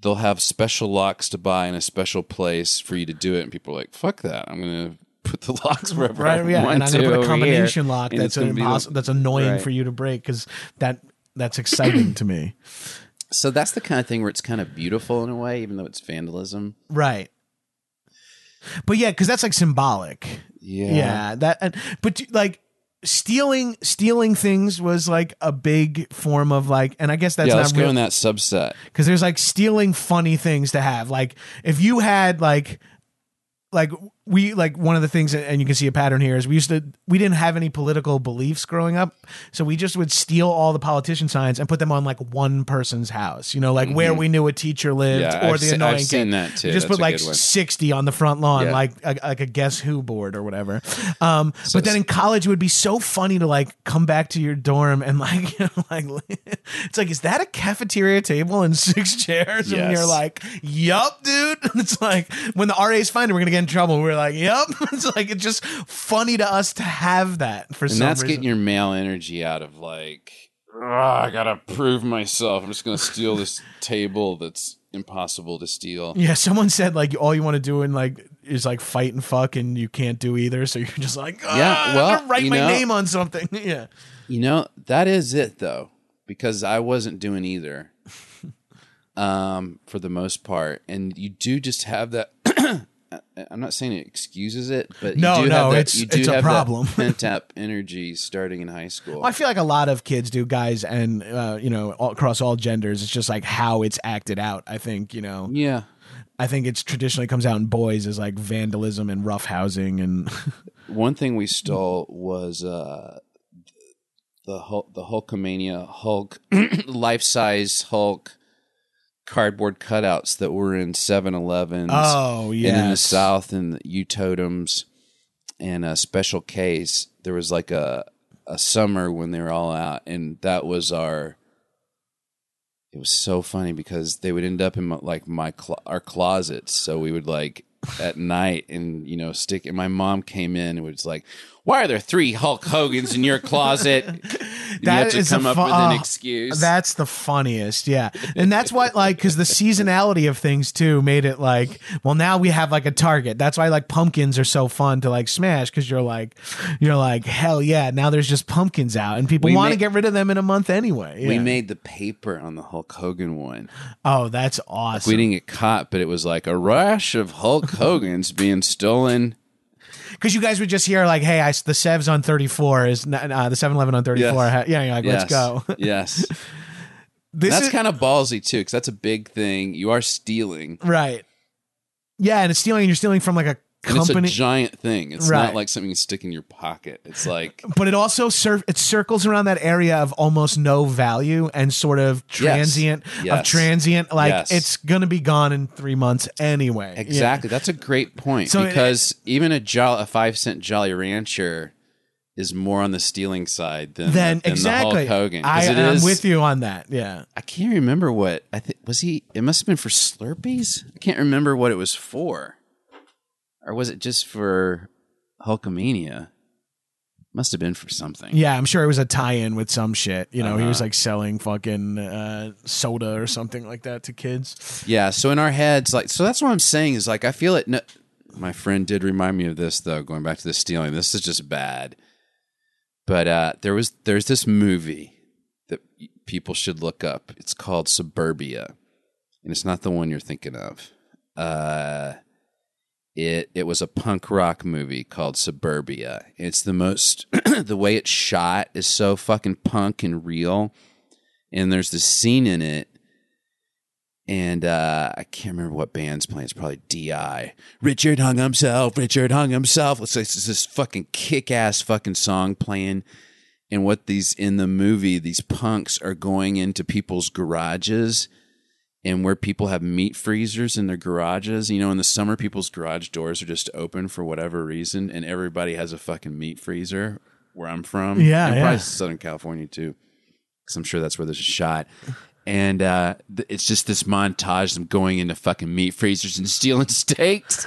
they'll have special locks to buy in a special place for you to do it, and people are like, "Fuck that! I'm gonna put the locks wherever right? I Yeah, want and I'm to gonna put a combination here, lock that's it's gonna be the- That's annoying Right. for you to break because that that's exciting to me. So that's the kind of thing where it's kind of beautiful in a way, even though it's vandalism. Right. But yeah, because that's like symbolic. Yeah, Yeah, that and but like stealing stealing things was like a big form of like and I guess that's yeah. not Let's go in that subset. because there's like stealing funny things to have. Like if you had like like we like one of the things and you can see a pattern here is we used to we didn't have any political beliefs growing up. So we just would steal all the politician signs and put them on like one person's house you know like where we knew a teacher lived Mm-hmm. Yeah, or I've the se- annoying I've seen that too. Just That's put like 60 on the front lawn Yeah. like a, like a guess who board or whatever. Um So but then in college it would be so funny to like come back to your dorm and like you know, like it's like is that a cafeteria table and six chairs? And you're like yup dude. It's like when the RAs find it we're gonna get in trouble. We're like yep. it's like it's just funny to us to have that for And some that's reason getting your male energy out of like, "Ugh, I gotta prove myself. I'm just gonna steal this table that's impossible to steal. yeah someone said like all you want to do and like is like fight and fuck and you can't do either so you're just like ah, Yeah, well, I'm write my know- name on something yeah You know, that is it though, because I wasn't doing either. um, for the most part. And you do just have that I'm not saying it excuses it, but you No, do no, have that, it's- you do it's a problem. pent up energy starting in high school. Well, I feel like a lot of kids do, guys, and uh, you know, all, across all genders. It's just like how it's acted out. I think you know. yeah. I think it's traditionally comes out in boys as like vandalism and roughhousing and One thing we stole was uh, the Hulk, the Hulkamania Hulk life size Hulk cardboard cutouts that were in 7-Elevens. oh yeah, And in the South, in the U totems and a special case, there was like a a summer when they were all out, and that was our it was so funny because they would end up in my, like my clo- our closets. So we would like at night and you know stick. And my mom came in and was like, "Why are there three Hulk Hogan's in your closet?" You have to is come up with an oh, excuse. That's the funniest, yeah. And that's why, like, because the seasonality of things too made it like, well, now we have like a target. That's why like pumpkins are so fun to like smash because you're like, you're like, hell yeah, now there's just pumpkins out, and people want to get rid of them in a month anyway. We made the paper on the Hulk Hogan one. oh, that's awesome. We didn't get caught, but it was like a rush of Hulk Hogan's being stolen. Because you guys would just hear like, hey, I, the Sevs on 34 is not, uh, the 7-Eleven on 34. Yes. Yeah, you're like, let's go. yes. This That's is kind of ballsy too, because that's a big thing. You are stealing. right. Yeah, and it's stealing. You're stealing from like a And it's a company. giant thing. It's Right. not like something you stick in your pocket. It's like but it also sur- it circles around that area of almost no value and sort of transient of Yes. transient like Yes. it's gonna be gone in three months anyway Yeah. exactly. That's a great point So it- because even a jolly, a five cent Jolly Rancher is more on the stealing side than, then than exactly the Hulk Hogan. I, it i'm is- with you on that yeah I can't remember what I think was he. It must have been for Slurpees. I can't remember what it was for, or was it just for Hulkamania? Must have been for something. yeah i'm sure it was a tie-in with some shit you know he was Uh-huh. like selling fucking uh, soda or something like that to kids Yeah, so in our heads, like, so that's what I'm saying is like, I feel it. No, my friend did remind me of this though. Going back to the stealing, this is just bad. But uh, there was there's this movie that people should look up. It's called Suburbia, and it's not the one you're thinking of. Uh, it it was a punk rock movie called Suburbia. It's the most the way it's shot is so fucking punk and real. And there's this scene in it and uh, I can't remember what band's playing. It's probably Di. Richard hung himself. Richard hung himself. It's, it's this fucking kick ass fucking song playing. And what these in the movie, these punks are going into people's garages and where people have meat freezers in their garages. You know, in the summer, people's garage doors are just open for whatever reason, and everybody has a fucking meat freezer where I'm from. Yeah, and yeah. probably Southern California too, because I'm sure that's where there's a shot. And uh, th- it's just this montage of them going into fucking meat freezers and stealing steaks.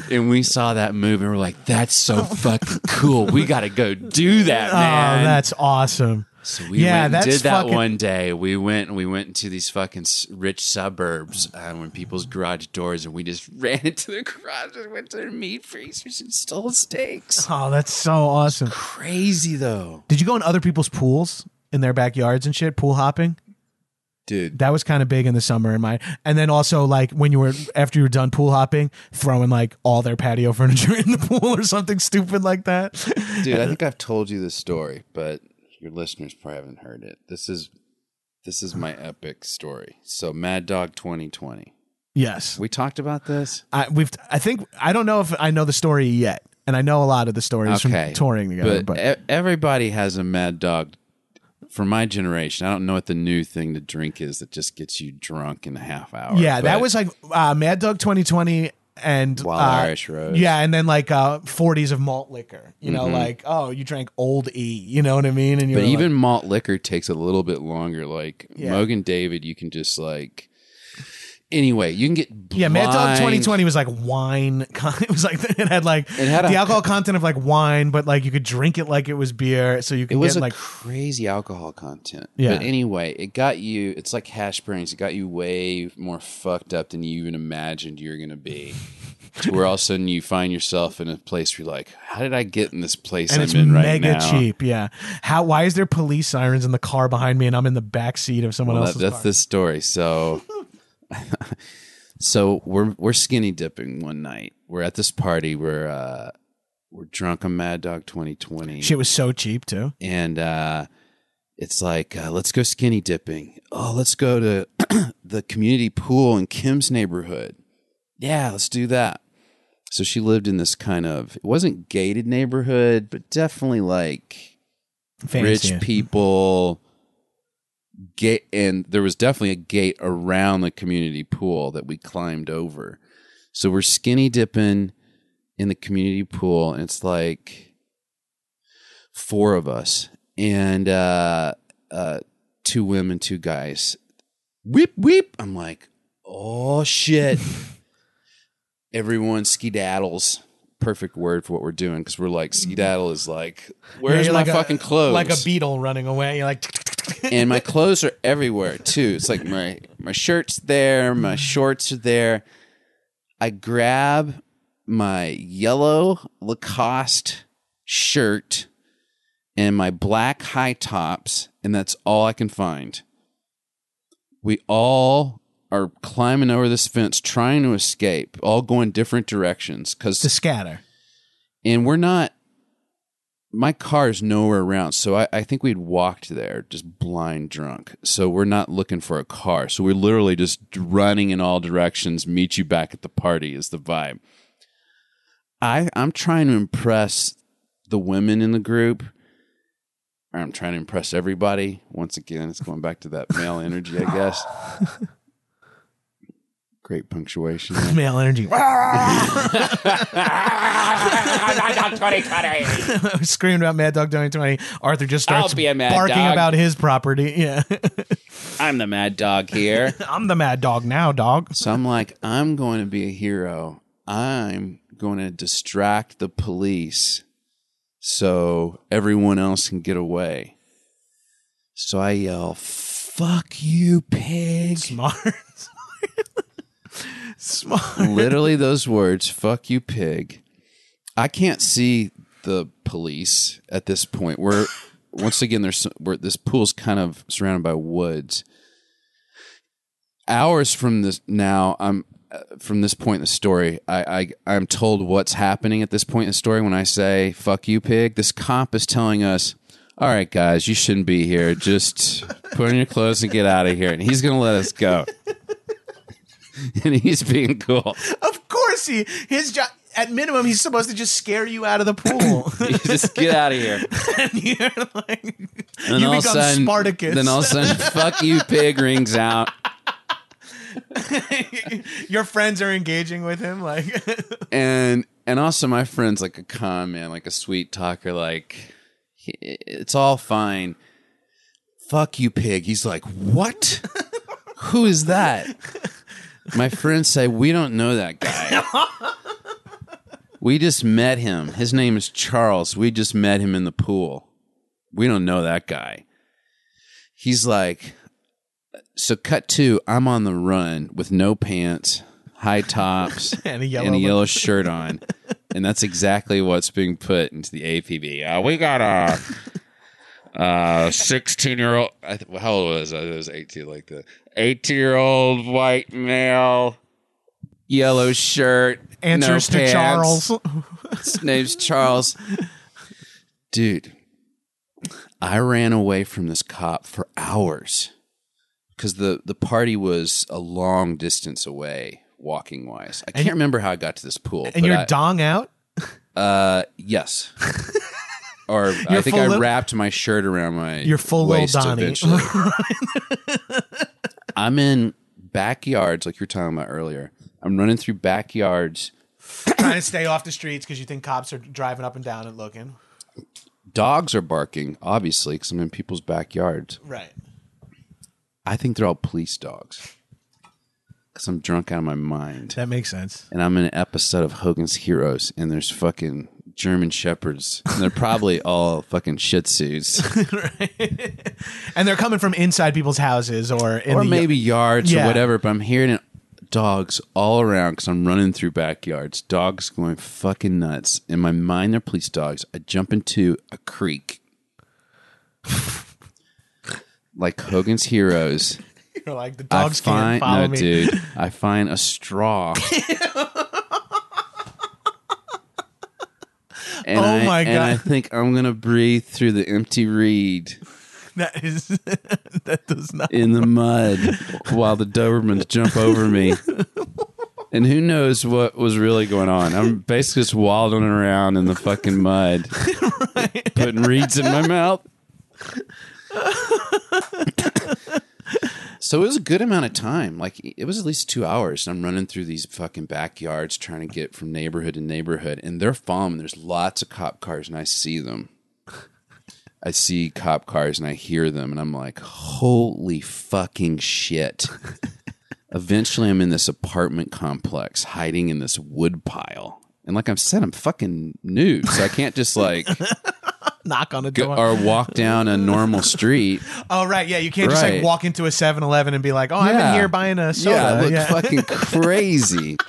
and we saw that movie and we're like, that's so fucking cool. We got to go do that, man. oh that's awesome So we Yeah, went and did that fucking- one day. We went and we went into these fucking rich suburbs uh, when people's garage doors, and we just ran into their garages, went to their meat freezers, and stole steaks. oh that's so awesome Crazy though, did you go in other people's pools in their backyards and shit pool hopping dude. That was kind of big in the summer in my and then also like when you were after you were done pool hopping, throwing like all their patio furniture in the pool or something stupid like that. Dude, I think I've told you this story, but your listeners probably haven't heard it. This is this is my epic story. So, Mad Dog 2020. yes. We talked about this. I we've I think I don't know if I know the story yet. And I know a lot of the stories Okay, from touring together, but, but, everybody has a Mad Dog. For my generation, I don't know what the new thing to drink is that just gets you drunk in a half hour. yeah, that was like uh, Mad Dog 2020 and Wild uh, Irish Rose. Yeah, and then like uh 40s of malt liquor. You know, Mhm. like oh, you drank Old E, you know what I mean? And you But even malt liquor takes a little bit longer. Like Yeah. Mogen David, you can just like. Anyway, you can get Yeah, Mad Dog 2020 was like wine. It was like it had like It had a- the alcohol content of like wine, but like you could drink it like it was beer, so you It was get a like crazy alcohol content. Yeah. But anyway, it got you. It's like hash browns. It got you way more fucked up than you even imagined you were gonna be. where all of a sudden you find yourself in a place where you're like, "How did I get in this place and I'm it's in right mega now?" cheap. Yeah. How? Why is there police sirens in the car behind me and I'm in the back seat of someone Well, that, that's car? the story. So, so we're we're skinny dipping one night. We're at this party. We're uh, we're drunk on Mad Dog 2020. Shit was so cheap too. and uh, it's like uh, let's go skinny dipping. Oh, let's go to the community pool in Kim's neighborhood. Yeah, let's do that. So she lived in this kind of it wasn't gated neighborhood, but definitely like Fancy. rich people. Gate and there was definitely a gate around the community pool that we climbed over. So we're skinny dipping in the community pool, and it's like four of us, and uh, uh, two women, two guys. Weep, weep. I'm like, oh shit. Everyone skedaddles. Perfect word for what we're doing because we're like, mm-hmm. skedaddle is like, where's my like a- fucking clothes? Like a beetle running away. You're like, and my clothes are everywhere too. It's like my my shirt's there, my mm-hmm. shorts are there. I grab my yellow Lacoste shirt and my black high tops, and that's all I can find. We all are climbing over this fence trying to escape, all going different directions because to scatter. and we're not my car is nowhere around so I, I think we'd walked there just blind drunk. So we're not looking for a car. So we're literally just running in all directions meet you back at the party is the vibe. I i'm trying to impress the women in the group or i'm trying to impress everybody. Once again it's going back to that male energy i guess great punctuation there. Male energy. Mad Dog 2020. Screamed about Mad Dog 2020. Arthur just starts I'll be a mad barking dog. about his property. Yeah. i'm the mad dog here I'm the mad dog now, dog. So I'm like, I'm going to be a hero. I'm going to distract the police so everyone else can get away. So I yell, fuck you, pig. Smart. Smart. Literally those words, fuck you, pig. I can't see the police at this point. We're once again there's we're, this pool's kind of surrounded by woods. Hours from this now, I'm uh, from this point in the story. I, I I'm told what's happening at this point in the story when I say "fuck you, pig." This cop is telling us, "All right, guys, you shouldn't be here. Just put on your clothes and get out of here." And he's gonna let us go. and he's being cool. Of course he his job at minimum he's supposed to just scare you out of the pool. You just get out of here. and you're like And you become sudden, Spartacus. Then all of a sudden, fuck you, pig rings out. Your friends are engaging with him like And and also my friend's like a con man, like a sweet talker, like he- it's all fine. Fuck you, pig. He's like, what? Who is that? My friends say we don't know that guy. We just met him. His name is Charles. We just met him in the pool. We don't know that guy. He's like, so cut two. I'm on the run with no pants, high tops, And a yellow and a yellow shirt on, and that's exactly what's being put into the APB. Uh, we got a uh, sixteen year old. I th- how old was I? I was eighteen, like the eighteen year old white male, yellow shirt, answers no to pants. Charles. His name's Charles. Dude, I ran away from this cop for hours because the, the party was a long distance away, walking wise. I can't remember how I got to this pool. and but you're I- dong out? uh, yes. Or I think I wrapped my shirt around my You're full little waist Donnie. eventually. I'm in backyards like you were talking about earlier. I'm running through backyards. Trying to stay off the streets because you think cops are driving up and down and looking. Dogs are barking, obviously, because I'm in people's backyards. Right. I think they're all police dogs. Because I'm drunk out of my mind. That makes sense. And I'm in an episode of Hogan's Heroes, and there's fucking German Shepherds. And they're probably all fucking Shih Tzus. And they're coming from inside people's houses or in or the maybe yards Yeah. or whatever, but I'm hearing it, dogs all around because I'm running through backyards. Dogs going fucking nuts. In my mind, they're police dogs. I jump into a creek. like Hogan's Heroes. You're like the I dogs find can't follow no, me. dude. I find a straw. And Oh I, my god! And I think I'm gonna breathe through the empty reed That is that does not. in the mud while the Dobermans jump over me. And who knows what was really going on? I'm basically just waddling around in the fucking mud, putting reeds in my mouth. So it was a good amount of time. Like it was at least two hours. And I'm running through these fucking backyards trying to get from neighborhood to neighborhood, and they're me. There's lots of cop cars, and I see them. I see cop cars and I hear them and I'm like, holy fucking shit. Eventually, I'm in this apartment complex hiding in this wood pile. And like I've said, I'm fucking nude. So I can't just like Knock on the go, door. or walk down a normal street. oh, right. Yeah. You can't just like walk into a 7 Eleven and be like, oh, I'm in Yeah. here buying a soda. yeah, I look Yeah. fucking crazy.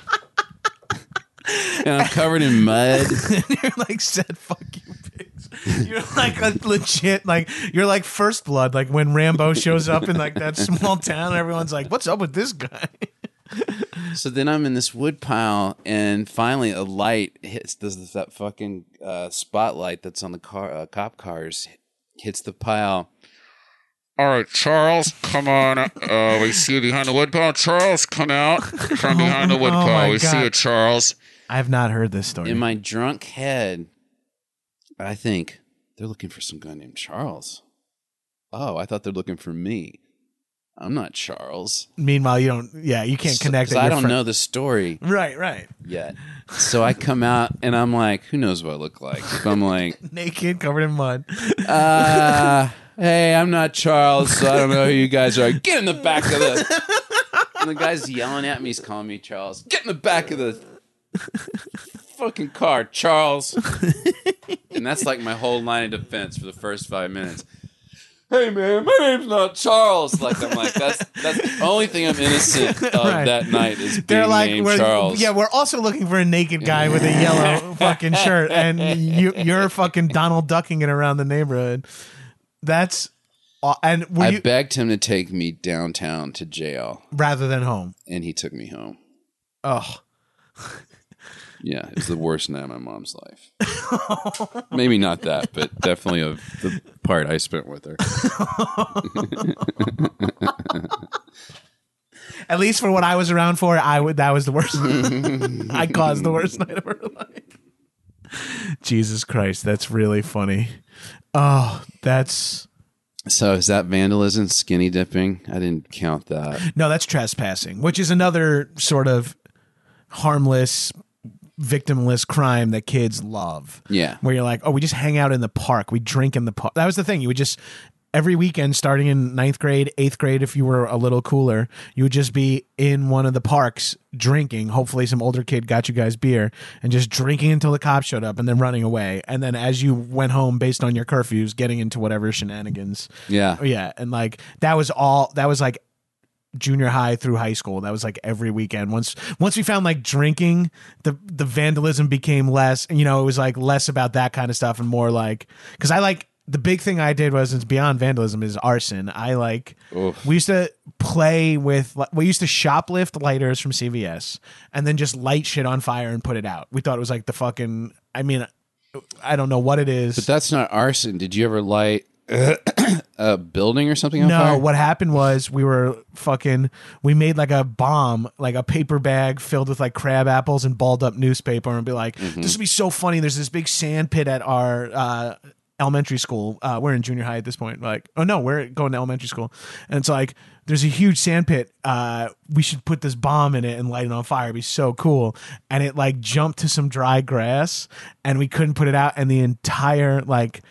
and I'm covered in mud. you're like, said fuck you, pigs. You're like a legit, like, you're like first blood. Like when Rambo shows up in like that small town, everyone's like, what's up with this guy? So then I'm in this wood pile, and finally a light hits this that fucking uh, spotlight that's on the car uh, cop cars hits the pile. All right, Charles, come on. Uh, we see you behind the woodpile. Charles, come out from behind the Oh, my woodpile. we see God. you, Charles. I have not heard this story. In my drunk head, I think they're looking for some guy named Charles. Oh, I thought they're looking for me. I'm not Charles. Meanwhile, you don't, yeah, you can't connect. I don't know the story Right, right. yet. So I come out and I'm like, who knows what I look like? If I'm like, Naked, covered in mud. uh, hey, I'm not Charles, so I don't know who you guys are. Get in the back of the. And the guy's yelling at me. He's calling me Charles. Get in the back of the fucking car, Charles. And that's like my whole line of defense for the first five minutes. Hey man, my name's not Charles. Like I'm like that's that's the only thing I'm innocent of Right. that night is being They're like, named we're, Charles. yeah, we're also looking for a naked guy with a yellow fucking shirt, and you, you're fucking Donald ducking it around the neighborhood. That's, aw- and were I you begged him to take me downtown to jail, rather than home? and he took me home. Oh, Yeah, it's the worst night of my mom's life. Maybe not that, but definitely of the part I spent with her. at least for what I was around for, I would. That was the worst. I caused the worst night of her life. Jesus Christ, that's really funny. Oh, that's So is that vandalism, skinny dipping? I didn't count that. no, that's trespassing, which is another sort of harmless, victimless crime that kids love. Yeah. where you're like, oh, we just hang out in the park, we drink in the park. That was the thing. You would just every weekend, starting in ninth grade, eighth grade, if you were a little cooler, you would just be in one of the parks drinking. Hopefully, some older kid got you guys beer and just drinking until the cops showed up, and then running away. And then as you went home, based on your curfews, getting into whatever shenanigans. Yeah. Yeah, and like that was all. That was like junior high through high school. That was like every weekend. Once once we found like drinking, the the vandalism became less. You know, it was like less about that kind of stuff and more like because I like the big thing I did was it's beyond vandalism is arson. I like Oof. we used to play with we used to shoplift lighters from CVS and then just light shit on fire and put it out. We thought it was like the fucking. I mean, I don't know what it is. But that's not arson. Did you ever light a building or something on No, fire? what happened was we were fucking. We made like a bomb, like a paper bag filled with like crab apples and balled up newspaper, and be like, Mm-hmm. "This would be so funny." There's this big sand pit at our uh, elementary school. Uh, we're in junior high at this point. Like, oh no, we're going to elementary school, and it's like there's a huge sand pit. Uh, we should put this bomb in it and light it on fire. It'd be so cool. And it like jumped to some dry grass, and we couldn't put it out, and the entire like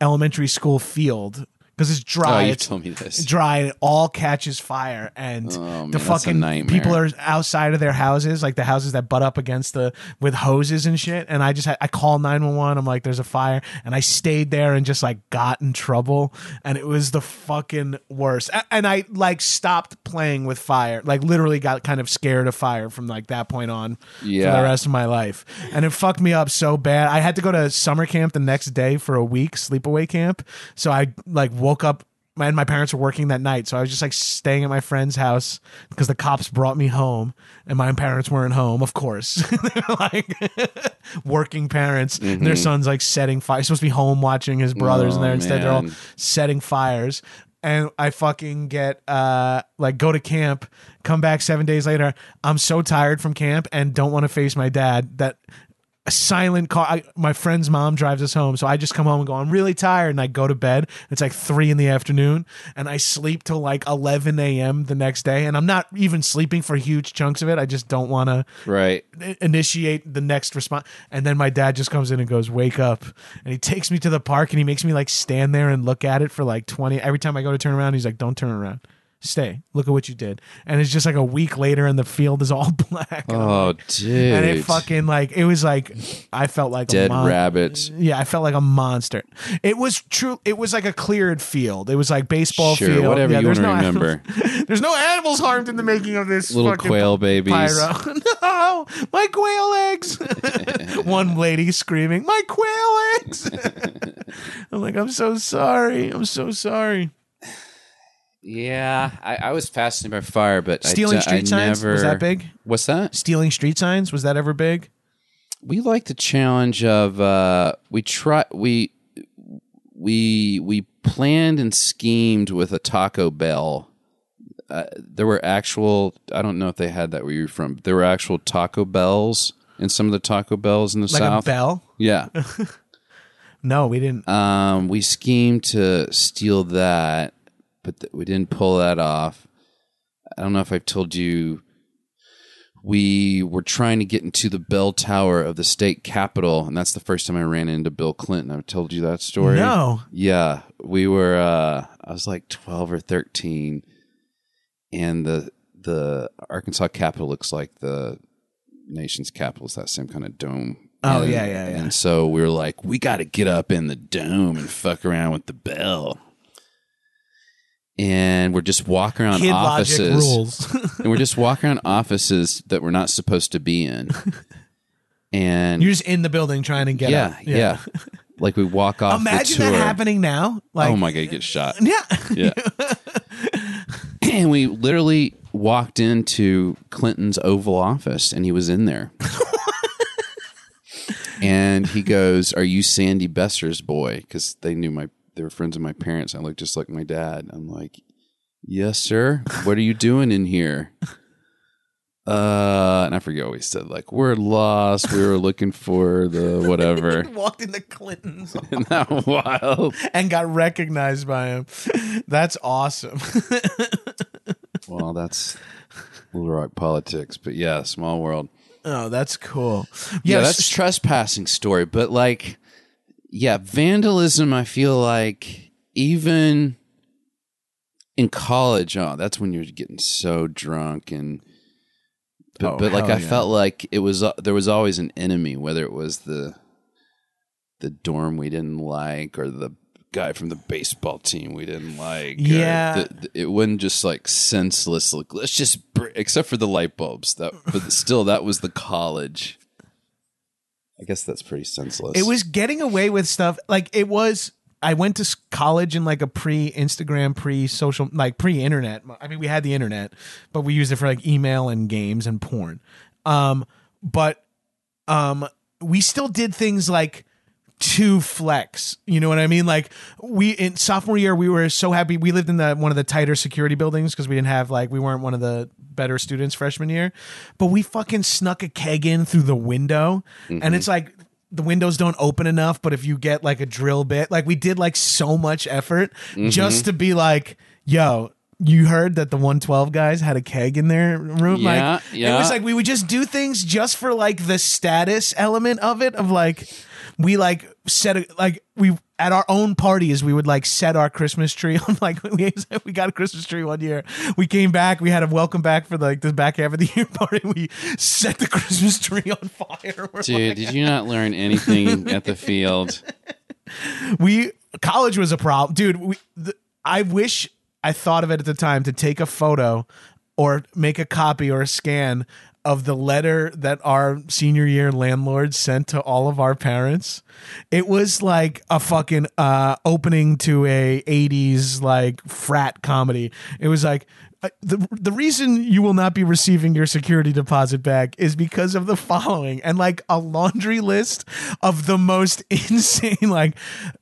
elementary school field because it's Oh, dry. you told me this. dry. And it all catches fire. And Oh, man, the fucking people are outside of their houses like the houses that butt up against the with hoses and shit. And i just i call 911 i'm like there's a fire. And i stayed there and just like got in trouble. And it was the fucking worst. And i like stopped playing with fire. Like literally got kind of scared of fire from like that point on for Yeah. the rest of my life. And it fucked me up so bad. I had to go to summer camp the next day for a week sleepaway camp. So i like woke up and my parents were working that night. So i was just like staying at my friend's house because the cops brought me home and my parents weren't home of course. They're like working parents. And their son's like setting fire supposed to be home watching his brothers and Oh, there instead they're all setting fires. And I fucking get uh like go to camp, come back seven days later. I'm so tired from camp and don't want to face my dad that a silent car. I, my friend's mom drives us home, so I just come home and go, I'm really tired, and I go to bed. It's like three in the afternoon, and I sleep till like 11 a.m. the next day, and I'm not even sleeping for huge chunks of it. I just don't want to Right. initiate the next response. And then my dad just comes in and goes, "Wake up!" And he takes me to the park, and he makes me like stand there and look at it for like 20. Every time I go to turn around, he's like, "Don't turn around." Stay. Look at what you did. And it's just like a week later, and the field is all black. Oh, like- dude. and it fucking like it was like I felt like a Dead mon- rabbits. Yeah, I felt like a monster. It was true. It was like a cleared field. It was like baseball Sure, field. whatever Yeah, you there's wanna no remember. Animals, there's no animals harmed in the making of this Little fucking quail babies. pyro. no, my quail eggs. One lady screaming, "My quail eggs!" I'm like, I'm so sorry. I'm so sorry. Yeah, I, I was fascinated by fire, but Stealing d- street I signs never, was that big? What's that? Stealing street signs was that ever big? We like the challenge of uh, we try we we we planned and schemed with a Taco Bell. Uh, there were actual. I don't know if they had that where you're from. There were actual Taco Bells in some of the Taco Bells in the Like South. a bell? Yeah. No, we didn't. Um, we schemed to steal that, but th- we didn't pull that off. I don't know if I've told you. We were trying to get into the bell tower of the state capitol, and that's the first time I ran into Bill Clinton. I've told you that story. No. Yeah, we were. Uh, I was like twelve or thirteen, and the the Arkansas Capitol looks like the nation's capital. It's that same kind of dome. Oh, And- yeah, yeah, yeah. And so we were like, we got to get up in the dome and fuck around with the bell. And we're just walking around Kid offices, and we're just walking around offices that we're not supposed to be in. And You're just in the building trying to get yeah, up. yeah, like we walk off. Imagine that happening now. Like, oh my god, get shot. yeah. Yeah. and we literally walked into Clinton's Oval Office and he was in there. and he goes, Are you Sandy Besser's boy? Because they knew my, they were friends of my parents. I looked just like my dad. I'm like, Yes, sir. What are you doing in here? Uh, and I forget what he said. Like, we're lost. We were looking for the whatever. Walked into Clinton's Isn't that wild? and got recognized by him. That's awesome. Well, that's Little Rock politics, but yeah, small world. oh, that's cool. Yeah, Yeah, that's s- trespassing story, but like, yeah, vandalism. I feel like even in college, oh, that's when you're getting so drunk and. But, Oh, but like I yeah. felt like it was uh, there was always an enemy, whether it was the the dorm we didn't like or the guy from the baseball team we didn't like. Yeah. the, the- it wasn't just like senseless. Like let's just br- except for the light bulbs. That but still that was the college. I guess that's pretty senseless. it was getting away with stuff. Like it was. I went to college in like a pre Instagram, pre social, like pre internet. I mean, we had the internet, but we used it for like email and games and porn. Um, but um, we still did things like to flex. You know what I mean? Like we in sophomore year, we were so happy. We lived in the one of the tighter security buildings because we didn't have like we weren't one of the better students freshman year. But we fucking snuck a keg in through the window, and mm-hmm. it's like the windows don't open enough. But if you get like a drill bit, like we did like so much effort mm-hmm. just to be like, yo. You heard that the 112 guys had a keg in their room. Yeah, like, It was like we would just do things just for like the status element of it of like we like set a, like we at our own parties we would like set our christmas tree on like we, we got a christmas tree one year. We came back we had a welcome back for like the back half of the year party. We set the christmas tree on fire. We're Dude, like- did you not learn anything at the field? we college was a problem. Dude we the, i wish i thought of it at the time to take a photo or make a copy or a scan of the letter that our senior year landlord sent to all of our parents. It was like a fucking uh opening to a 80s like frat comedy. It was like The the reason you will not be receiving your security deposit back is because of the following. And like a laundry list of the most insane like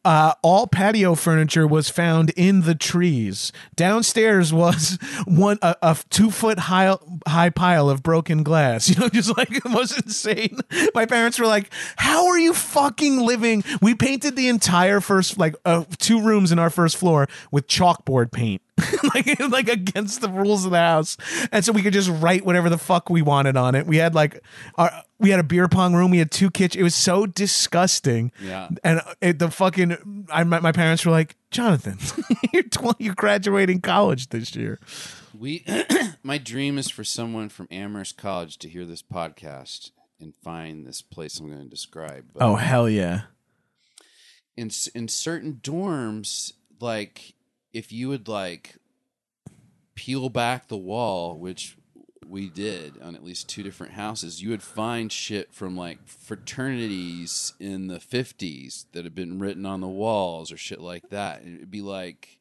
uh all patio furniture was found in the trees. Downstairs was one a, a two foot high high pile of broken glass. You know just like the most insane. My parents were like how are you fucking living? We painted the entire first like uh, two rooms in our first floor with chalkboard paint like like against the rules of the house. And so we could just write whatever the fuck we wanted on it. We had like our we had a beer pong room. We had two kitchen. It was so disgusting. Yeah. and it, the fucking I my, my parents were like Jonathan you're 20 you're graduating college this year. We, my dream is for someone from Amherst College to hear this podcast and find this place I'm going to describe. But oh hell yeah. In in certain dorms, like if you would like peel back the wall, which we did on at least two different houses, you would find shit from like fraternities in the 50s that had been written on the walls or shit like that. And It'd be like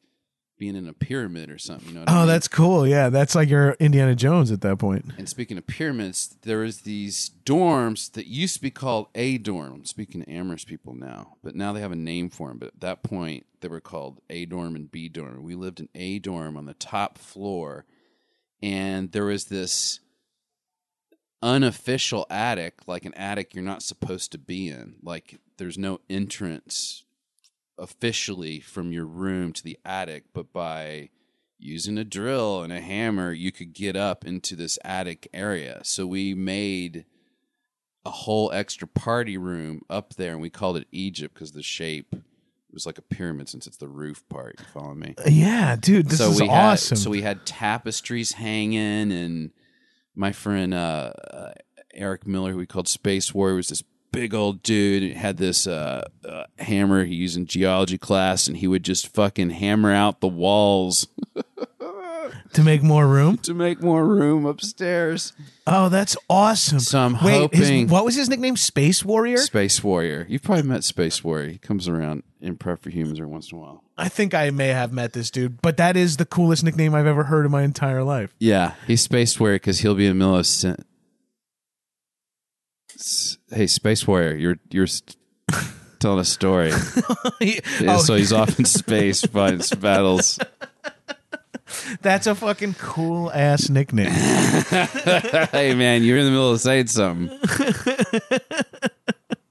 being in a pyramid or something. You know? What I oh mean? that's cool yeah that's like your Indiana Jones at that point. And speaking of pyramids, there was these dorms that used to be called A dorm. I'm speaking to Amherst people now, but now they have a name for them. But at that point, they were called A dorm and B dorm. We lived in A dorm on the top floor, and there was this unofficial attic, like an attic you're not supposed to be in. Like there's no entrance officially from your room to the attic, but by using a drill and a hammer, you could get up into this attic area. So we made a whole extra party room up there, and we called it Egypt because the shape it was like a pyramid since it's the roof part. You follow me? yeah dude this so is we awesome Had, so we had tapestries hanging, and my friend uh, uh, Eric Miller, who we called Space Warrior, was this big old dude. Had this uh, uh, hammer he used in geology class, and he would just fucking hammer out the walls to make more room to make more room upstairs. oh that's awesome So I'm wait his- hoping- what was his nickname Space Warrior Space Warrior. You've probably met Space Warrior. He comes around in Prep for Humans every once in a while. I think I may have met this dude, but that is the coolest nickname I've ever heard in my entire life. Yeah, he's Space Warrior because he'll be in the middle of. Sen- hey, Space Warrior, you're you're telling a story. Oh, he- Yeah, oh, so he's off in space fighting battles. that's a fucking cool ass nickname. hey, man, you're in the middle of saying something.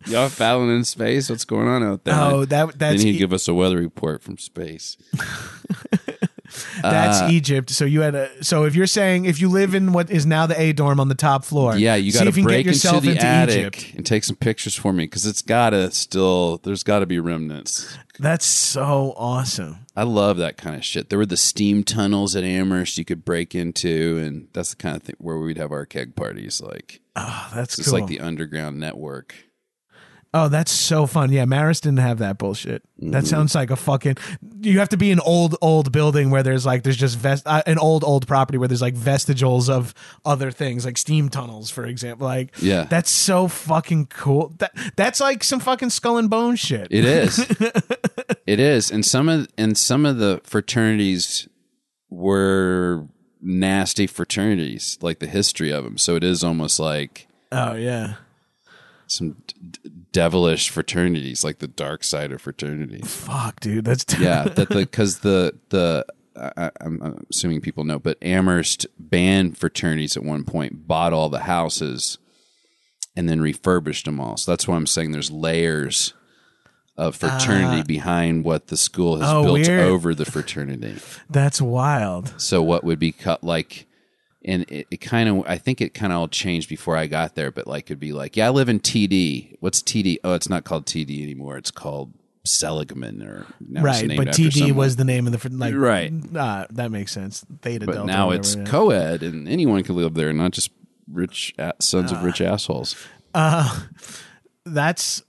Y'all battling in space? What's going on out there? Oh, that then that's he'd E- give us a weather report from space. That's uh, Egypt. So you had a so if you're saying if you live in what is now the A dorm on the top floor, Yeah, you got to if you can break into the attic Egypt. and take some pictures for me because it's got to still. There's got to be remnants. That's so awesome. I love that kind of shit. There were the steam tunnels at Amherst you could break into, and that's the kind of thing where we'd have our keg parties. Like Oh, that's it's cool. like the underground network. Oh, that's so fun. Yeah, Marist didn't have that bullshit. That sounds like a fucking. You have to be an old old building where there's like there's just vest uh, an old old property where there's like vestigials of other things like steam tunnels, for example. Like Yeah. that's so fucking cool. That that's like some fucking skull and bone shit. It is. it is, and some of and some of the fraternities were nasty fraternities, like the history of them. So it is almost like oh yeah. some d- devilish fraternities, like the dark side of fraternity. Fuck, dude. That's yeah, that the because the the I, I'm I'm assuming people know, but Amherst banned fraternities at one point, bought all the houses, and then refurbished them all. So that's why I'm saying there's layers of uh, fraternity behind what the school has. Oh, built weird. over the fraternity. that's wild. So what would be cut like, and it, it kind of, I think it kind of all changed before I got there, but like, it'd be like, yeah, I live in TD. What's TD? Oh, it's not called TD anymore. It's called Seligman or now right, but TD someone. was the name of the like Right. Uh, that makes sense. Theta but Delta. now it's yeah. co-ed and anyone can live there, not just rich a- sons Ah. of rich assholes. that's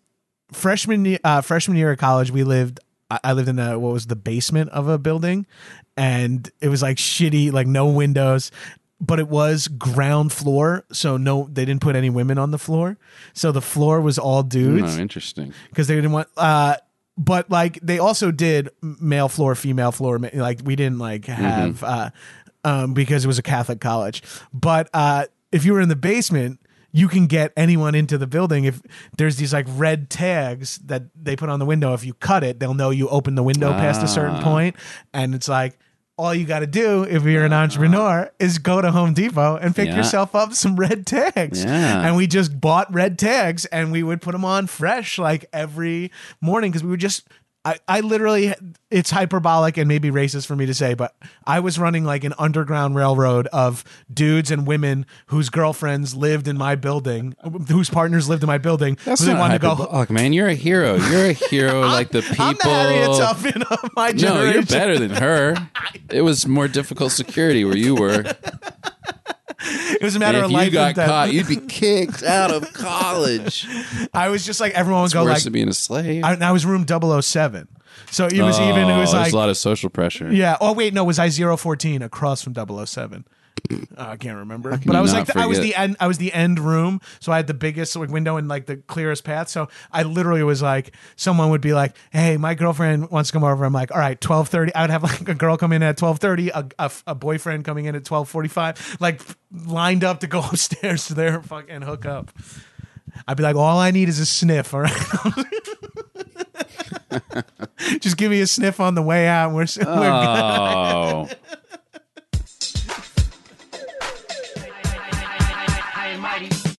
freshman uh, freshman year of college. We lived. I I lived in a what was the basement of a building, and it was like shitty, like no windows. But it was ground floor, so no, they didn't put any women on the floor. So the floor was all dudes Oh, interesting. because they didn't want. Uh, but like they also did male floor, female floor. ma- Like we didn't like have. Uh, um, because it was a Catholic college. But uh, if you were in the basement, you can get anyone into the building if there's these like red tags that they put on the window. If you cut it, they'll know you opened the window past a certain Ah. point, and it's like. All you got to do if you're an entrepreneur uh-huh. is go to Home Depot and pick Yeah. yourself up some red tags. Yeah. And we just bought red tags and we would put them on fresh like every morning because we would just. I, I literally, it's hyperbolic and maybe racist for me to say, but I was running like an underground railroad of dudes and women whose girlfriends lived in my building, whose partners lived in my building. That's who they wanted to go. hyperbolic, man. You're a hero. You're a hero like the people. I'm the Harriet Tubman of my no, you're better than her. It was more difficult security where you were. It was a matter of you life got and death. caught, you'd be kicked out of college. I was just like everyone would go Worse like. than being a slave. I, I was room 007. So it was even. It Oh, was there's like a lot of social pressure. Yeah. Oh wait, no, it was I 014 across from 007. Uh, I can't remember, but I was like, the, I was the end. I was the end room, so I had the biggest like, window and like the clearest path. So I literally was like, someone would be like, "Hey, my girlfriend wants to come over." I'm like, "All right, 12:30." I would have like a girl come in at 12:30, a, a, a boyfriend coming in at 12:45, like lined up to go upstairs to their fucking hook up. I'd be like, "All I need is a sniff, all right." Just give me a sniff on the way out. We're, we're good.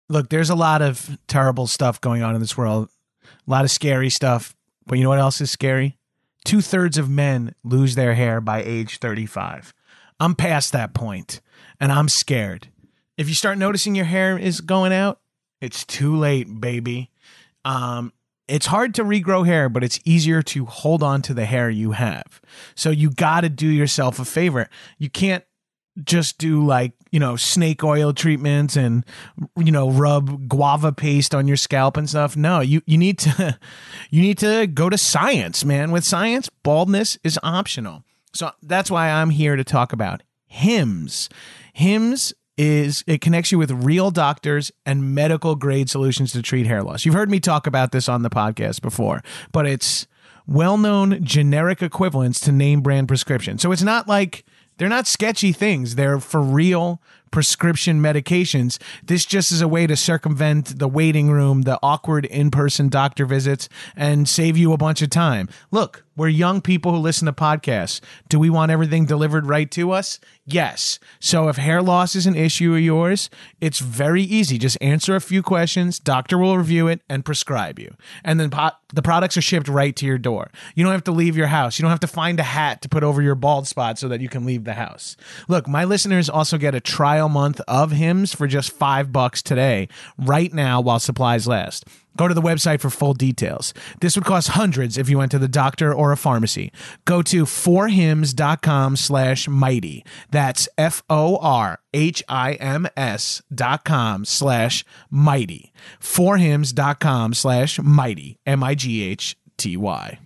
Look, there's a lot of terrible stuff going on in this world, a lot of scary stuff. But you know what else is scary? Two thirds of men lose their hair by age 35. I'm past that point and I'm scared. If you start noticing your hair is going out, it's too late, baby. Um, it's hard to regrow hair, but it's easier to hold on to the hair you have. So you got to do yourself a favor. You can't just do like you know snake oil treatments and you know rub guava paste on your scalp and stuff. No you you need to you need to go to science man. With science baldness is optional. So that's why i'm here to talk about hims. Hims is it connects you with real doctors and medical grade solutions to treat hair loss. You've heard me talk about this on the podcast before but it's well-known generic equivalents to name brand prescription. So it's not like they're not sketchy things. They're for real prescription medications. This just is a way to circumvent the waiting room, the awkward in person doctor visits, and save you a bunch of time. Look, we're young people who listen to podcasts. Do we want everything delivered right to us? Yes. So if hair loss is an issue of yours, it's very easy. Just answer a few questions, doctor will review it and prescribe you. And then po- the products are shipped right to your door. You don't have to leave your house. You don't have to find a hat to put over your bald spot so that you can leave the house. Look, my listeners also get a trial month of hims for just 5 bucks today, right now while supplies last. Go to the website for full details. This would cost hundreds if you went to the doctor or a pharmacy. Go to forhims.com slash mighty. That's F-O-R-H-I-M-S dot com slash mighty. Forhims.com slash mighty. M-I-G-H-T-Y.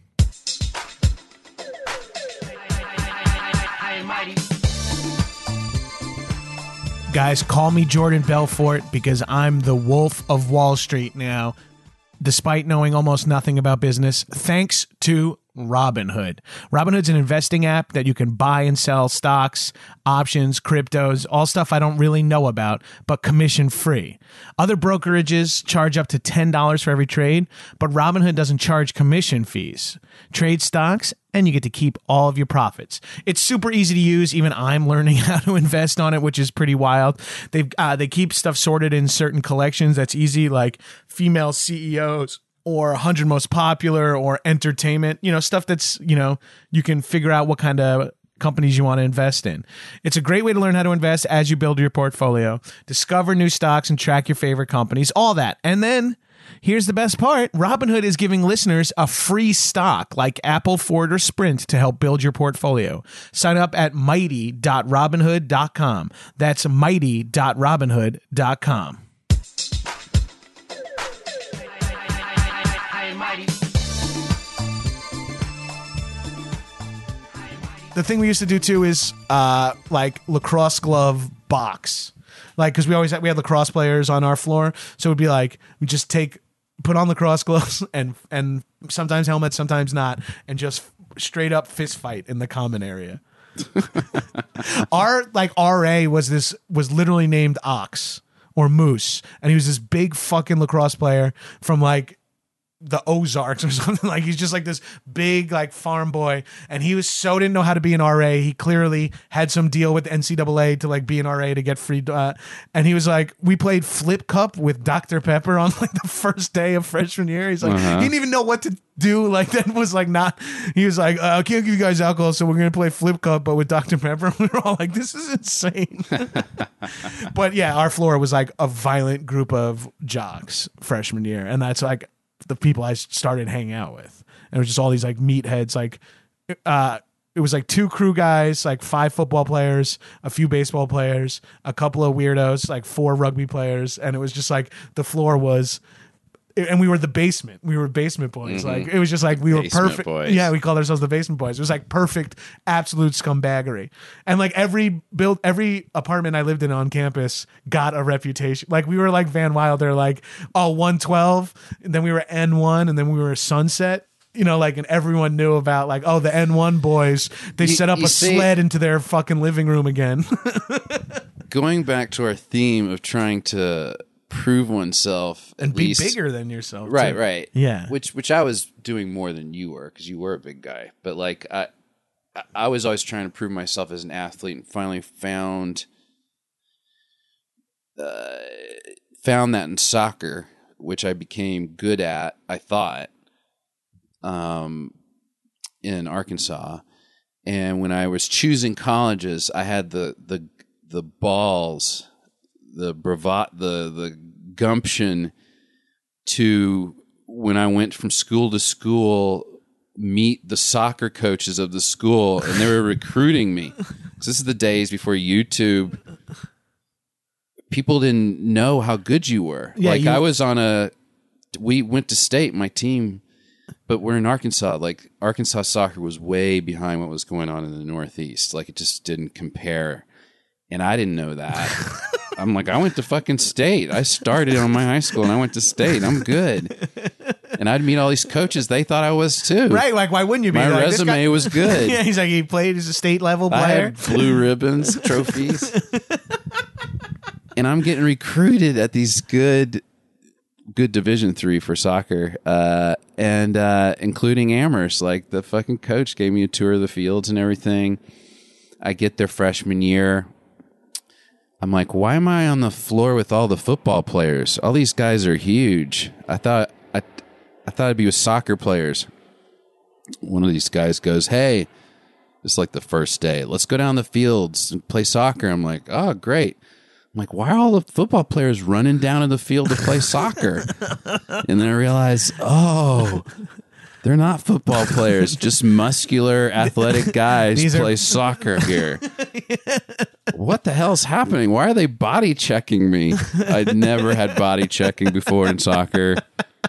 Guys, call me Jordan Belfort because I'm the wolf of Wall Street now despite knowing almost nothing about business, thanks to Robinhood. Robinhood's an investing app that you can buy and sell stocks, options, cryptos, all stuff I don't really know about, but commission free. Other brokerages charge up to $10 for every trade, but Robinhood doesn't charge commission fees. Trade stocks and you get to keep all of your profits. It's super easy to use. Even I'm learning how to invest on it, which is pretty wild. They uh, they keep stuff sorted in certain collections. That's easy, like female CEOs or 100 most popular or entertainment. You know, stuff that's you know you can figure out what kind of companies you want to invest in. It's a great way to learn how to invest as you build your portfolio, discover new stocks and track your favorite companies, all that. And then Here's the best part Robinhood is giving listeners a free stock like Apple, Ford, or Sprint to help build your portfolio. Sign up at mighty.robinhood.com. That's mighty.robinhood.com. The thing we used to do too is uh, like lacrosse glove box. Like because we always had, we had lacrosse players on our floor. So it'd be like we just take put on lacrosse gloves and and sometimes helmets sometimes not and just straight up fist fight in the common area. Our like RA was this was literally named Ox or Moose, and he was this big fucking lacrosse player from like the Ozarks or something. Like he's just like this big like farm boy, and he was so didn't know how to be an RA. He clearly had some deal with NCAA to like be an RA to get free. Uh, and he was like, we played flip cup with Dr Pepper on like the first day of freshman year. He's like, he didn't even know what to do. Like that was like not. He was like, uh, I can't give you guys alcohol, so we're gonna play flip cup, but with Dr Pepper. We were all like, this is insane. but yeah, our floor was like a violent group of jocks freshman year, and that's like the people I started hanging out with. And it was just all these like meatheads, like uh it was like two crew guys, like five football players, a few baseball players, a couple of weirdos, like four rugby players, and it was just like the floor was and we were the basement. We were basement boys. Mm-hmm. Like it was just like we were perfect. boys. Yeah, we called ourselves the basement boys. It was like perfect, absolute scumbaggery. And like every build, every apartment I lived in on campus got a reputation. Like we were like Van Wilder, like oh 112, and then we were N1, and then we were Sunset. You know, like, and everyone knew about like, oh, the N1 boys. They You- set up a see- sled into their fucking living room again. Going back to our theme of trying to prove oneself and be least, bigger than yourself. Right, too. right. Yeah. Which which I was doing more than you were because you were a big guy. But like I I- I was always trying to prove myself as an athlete and finally found uh, found that in soccer, which I became good at, I thought. Um in Arkansas. And when I was choosing colleges, I had the the the balls, the bravado, the the gumption to when I went from school to school meet the soccer coaches of the school and they were recruiting me. this is the days before YouTube. People didn't know how good you were. Yeah, like you- I was on a we went to state, my team, but we're in Arkansas. Like Arkansas soccer was way behind what was going on in the Northeast. Like it just didn't compare. And I didn't know that. I'm like, I went to fucking state. I started on my high school and I went to state. I'm good. And I'd meet all these coaches. They thought I was too. Right? Like, why wouldn't you be? My Like, resume guy- was good. yeah, he's like he played as a state level player. I had blue ribbons, trophies. and I'm getting recruited at these good good division three for soccer. Uh and uh including Amherst. Like the fucking coach gave me a tour of the fields and everything. I get there freshman year. I'm like, why am I on the floor with all the football players? All these guys are huge. I thought I I thought I'd be with soccer players. One of these guys goes, Hey, it's like the first day. Let's go down the fields and play soccer. I'm like, oh, great. I'm like, why are all the football players running down to the field to play soccer? and then I realize, oh, they're not football players, just muscular, athletic guys These are- play soccer here. what the hell's happening? Why are they body checking me? I'd never had body checking before in soccer.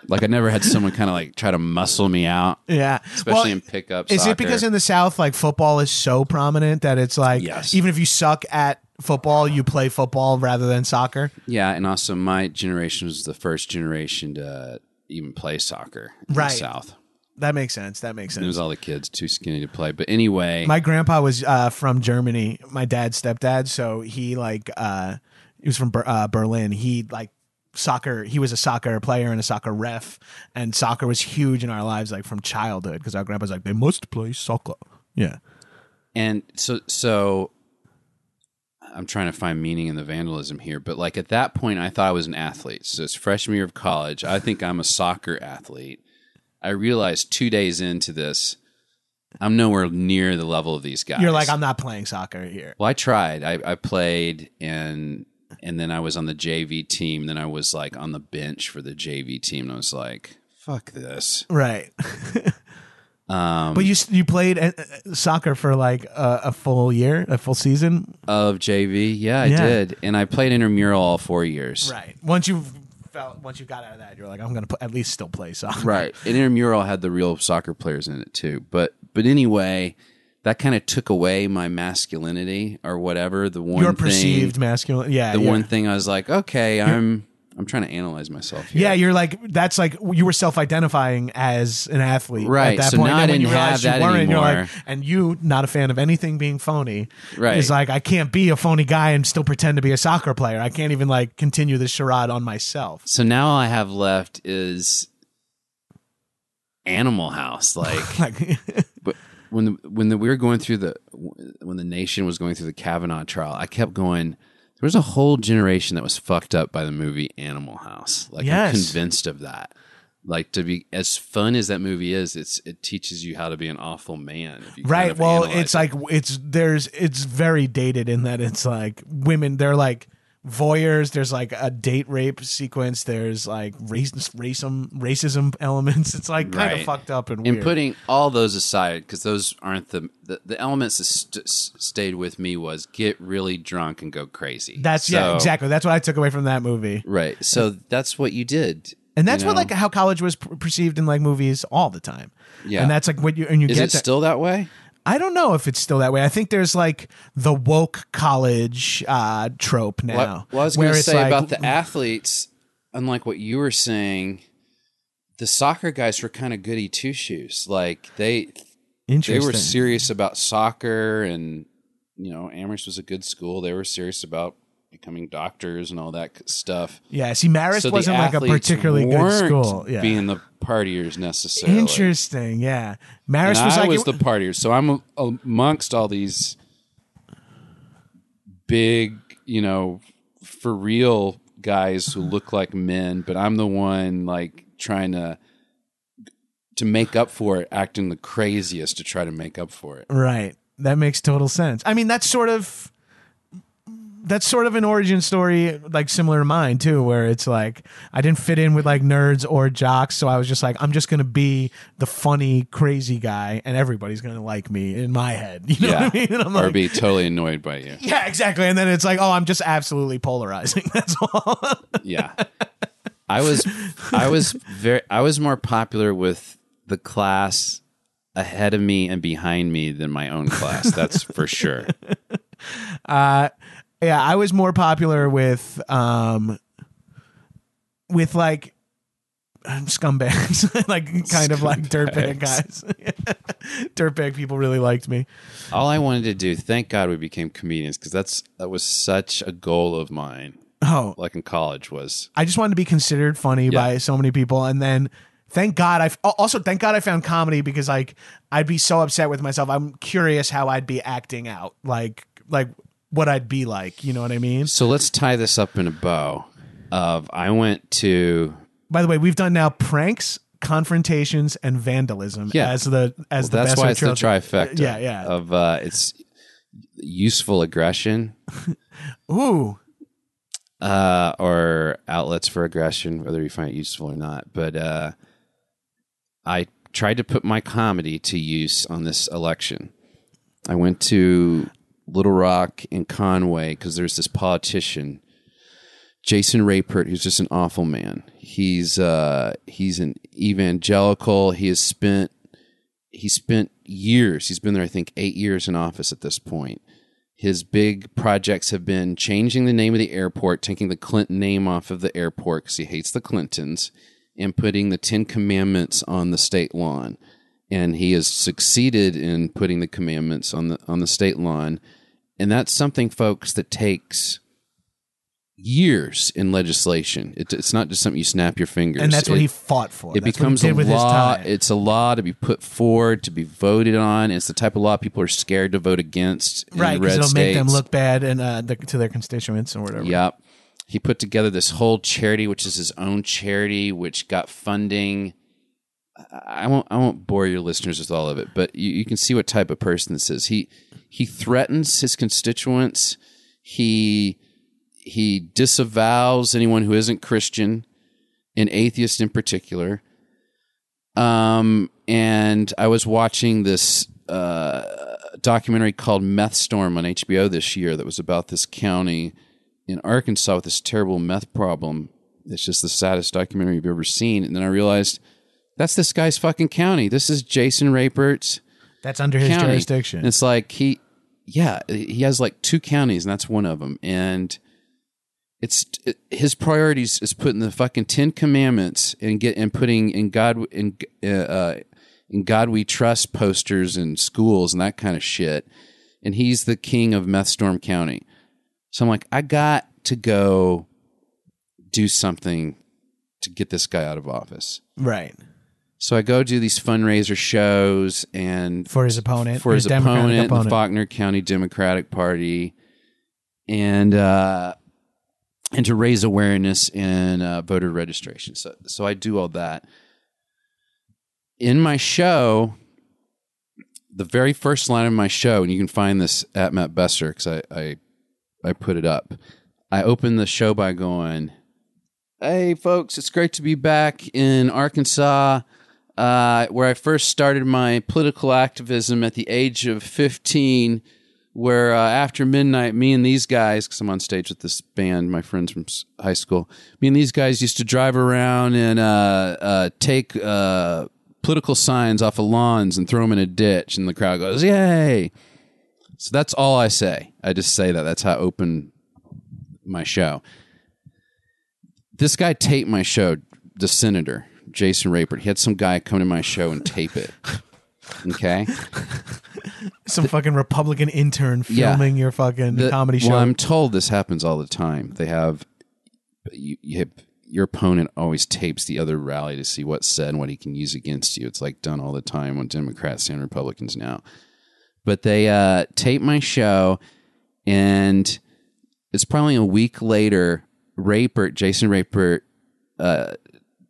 Like I never had someone kind of like try to muscle me out, yeah, especially Well, in pickup. Is soccer. it because in the South, like football is so prominent that it's like Yes. even if you suck at football, you play football rather than soccer? Yeah, and also my generation was the first generation to even play soccer in Right. the South. That makes sense. That makes sense. it was all the kids too skinny to play. But anyway, My grandpa was uh, from Germany. My dad's stepdad, so he like uh, he was from Ber- uh, Berlin. He like soccer. He was a soccer player and a soccer ref, and soccer was huge in our lives, like from childhood. Because our grandpa's like, they must play soccer. Yeah. and so so I'm trying to find meaning in the vandalism here, but like at that point I thought I was an athlete. So it's freshman year of college. I think I'm a soccer athlete. I realized 2 days into this I'm nowhere near the level of these guys. You're like, I'm not playing soccer here. Well, I tried. I, I played and and then I was on the JV team. Then I was like on the bench for the JV team. And I was like, fuck this. Right. Um, But you you played uh, uh, soccer for like a, a full year, a full season, of JV, yeah, I Yeah. did, and I played intramural all four years. right? Once you felt, once you got out of that, you're like, I'm gonna pl- at least still play soccer, Right. And intramural had the real soccer players in it too. But but anyway, that kind of took away my masculinity or whatever. The one Your thing, perceived masculine, yeah. the you're- one thing I was like, okay, I'm I'm trying to analyze myself. Here. Yeah, you're like that's like you were self-identifying as an athlete, Right, At that so point, now and I when you didn't have realized you that weren't, You're like, and you, not a fan of anything being phony, Right. Is like I can't be a phony guy and still pretend to be a soccer player. I can't even like continue this charade on myself. So now all I have left is Animal House. Like Like, but when the, when the, we were going through the when the nation was going through the Kavanaugh trial, I kept going. There was a whole generation that was fucked up by the movie Animal House. Like Yes. I'm convinced of that. Like to be as fun as that movie is, it's it teaches you how to be an awful man. You kind right. of Well, it's it. like it's there's it's very dated in that it's like women. They're like voyeurs. There's like a date rape sequence. There's like race, racism, racism elements. It's like kind of Right. fucked up and and weird. putting all those aside because those aren't the, the the elements that st- stayed with me was get really drunk and go crazy. that's yeah, exactly. That's what I took away from that movie. right. So that's what you did, And that's you what like how college was per- perceived in like movies all the time. Yeah. And that's like what you and you Is get it that- still that way? I don't know if it's still that way. I think there's like the woke college uh trope now. Well, well, I was going to say like- about the athletes, unlike what you were saying, the soccer guys were kind of goody two shoes. Like they they were serious about soccer, and you know, Amherst was a good school. They were serious about becoming doctors and all that stuff. Yeah, see Marist so wasn't like a particularly good school. Yeah. being the partiers necessarily. Interesting. Yeah. And Marist was I like was it- the partier, so I'm amongst all these big, you know, for real guys who look like men, but I'm the one like trying to to make up for it, acting the craziest to try to make up for it. Right. That makes total sense. I mean, that's sort of that's sort of an origin story like similar to mine too where it's like I didn't fit in with like nerds or jocks so I was just like I'm just going to be the funny crazy guy and everybody's going to like me in my head. You know yeah, what I mean? And I'm or like be totally annoyed by you. Yeah, exactly. And then it's like, oh, I'm just absolutely polarizing. That's all. Yeah, I was, I was very, I was more popular with the class ahead of me and behind me than my own class. That's for sure. Uh, yeah, I was more popular with um, with like um, scumbags, like kind of like dirtbag guys. dirtbag people really liked me. All I wanted to do, thank God we became comedians because that's that was such a goal of mine. Oh, Like in college was I just wanted to be considered funny by so many people, and then thank God I also thank God I found comedy because like I'd be so upset with myself. I'm curious how I'd be acting out, like like what I'd be like. You know what I mean? so. Let's tie this up in a bow. Of I went to By the way, we've done now pranks, confrontations, and vandalism Yeah. as the as the that's best why it's the trifecta. Yeah, yeah. Of uh, it's useful aggression Ooh, uh, or outlets for aggression, whether you find it useful or not. But uh, I tried to put my comedy to use on this election. I went to Little Rock and Conway because there's this politician, Jason Rapert, who's just an awful man. He's uh, he's an evangelical. He has spent he spent years. He's been there, I think, eight years in office at this point. His big projects have been changing the name of the airport, taking the Clinton name off of the airport because he hates the Clintons, and putting the Ten Commandments on the state lawn. And he has succeeded in putting the commandments on the on the state lawn, and that's something, folks, that takes years in legislation. It, it's not just something you snap your fingers. and that's what It- he fought for. it That's becomes a law. It's a law to be put forward, to be voted on. It's the type of law people are scared to vote against. In right because it'll make them look bad and uh, the, to their constituents or whatever. Yep. He put together this whole charity, which is his own charity, which got funding. I I won't. I won't bore your listeners with all of it, but you, you can see what type of person this is. He he threatens his constituents. He he disavows anyone who isn't Christian, and atheist in particular. Um, and I was watching this uh, documentary called Meth Storm on HBO this year that was about this county in Arkansas with this terrible meth problem. It's just the saddest documentary you've ever seen. And then I realized that's this guy's fucking county. This is Jason Rapert's That's under his county. jurisdiction. And it's like he, yeah, he has like two counties, and that's one of them. And it's it, his priorities is putting the fucking Ten Commandments and get and putting in God in uh, uh, in God we trust posters in schools and that kind of shit. And he's the king of Meth Storm County. So I'm like, I got to go do something to get this guy out of office. Right. So I go do these fundraiser shows and For his opponent. for his Democratic opponent, the Faulkner County Democratic Party, and uh, and to raise awareness in uh, voter registration. So, so I do all that. In my show, the very first line of my show, and you can find this at Matt Besser because I, I I put it up. I open the show by going, "Hey, folks, it's great to be back in Arkansas." Uh, where I first started my political activism at the age of 15, where uh, after midnight, me and these guys, because I'm on stage with this band, my friends from high school, me and these guys used to drive around and uh, uh, take uh, political signs off of lawns and throw them in a ditch, and the crowd goes, Yay! So that's all I say. I just say that. That's how I open my show. This guy taped my show, the senator, Jason Rapert. He had some guy come to my show and tape it. Okay. Some fucking Republican intern filming your fucking The- comedy show. Well, I'm told this happens all the time. They have you, you have, your opponent always tapes the other rally to see what's said and what he can use against you. It's like done all the time on Democrats and Republicans now. But they uh, tape my show, and it's probably a week later. Rapert, Jason Rapert, uh,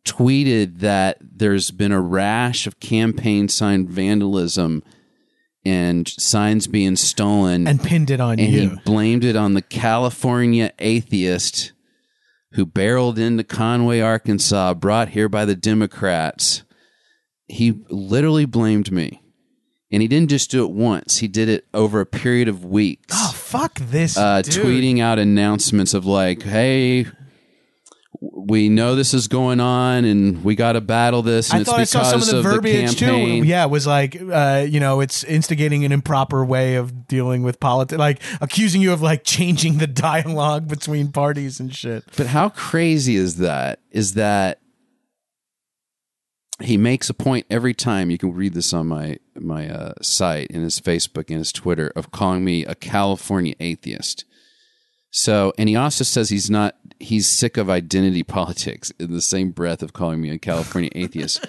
tweeted that there's been a rash of campaign sign vandalism and signs being stolen and pinned it on and you. he blamed it on the California atheist who barreled into Conway, Arkansas, brought here by the Democrats. He literally blamed me. And he didn't just do it once, he did it over a period of weeks. oh, fuck this. uh, tweeting out announcements of like, hey, we know this is going on and we got to battle this. And I it's thought I because saw some of the of verbiage the too. Yeah, it was like, uh, you know, it's instigating an improper way of dealing with politics, like accusing you of like changing the dialogue between parties and shit. But how crazy is that? Is that he makes a point every time. You can read this on my my uh, site in his Facebook and his Twitter of calling me a California atheist. So, and he also says he's not. He's sick of identity politics in the same breath of calling me a California atheist.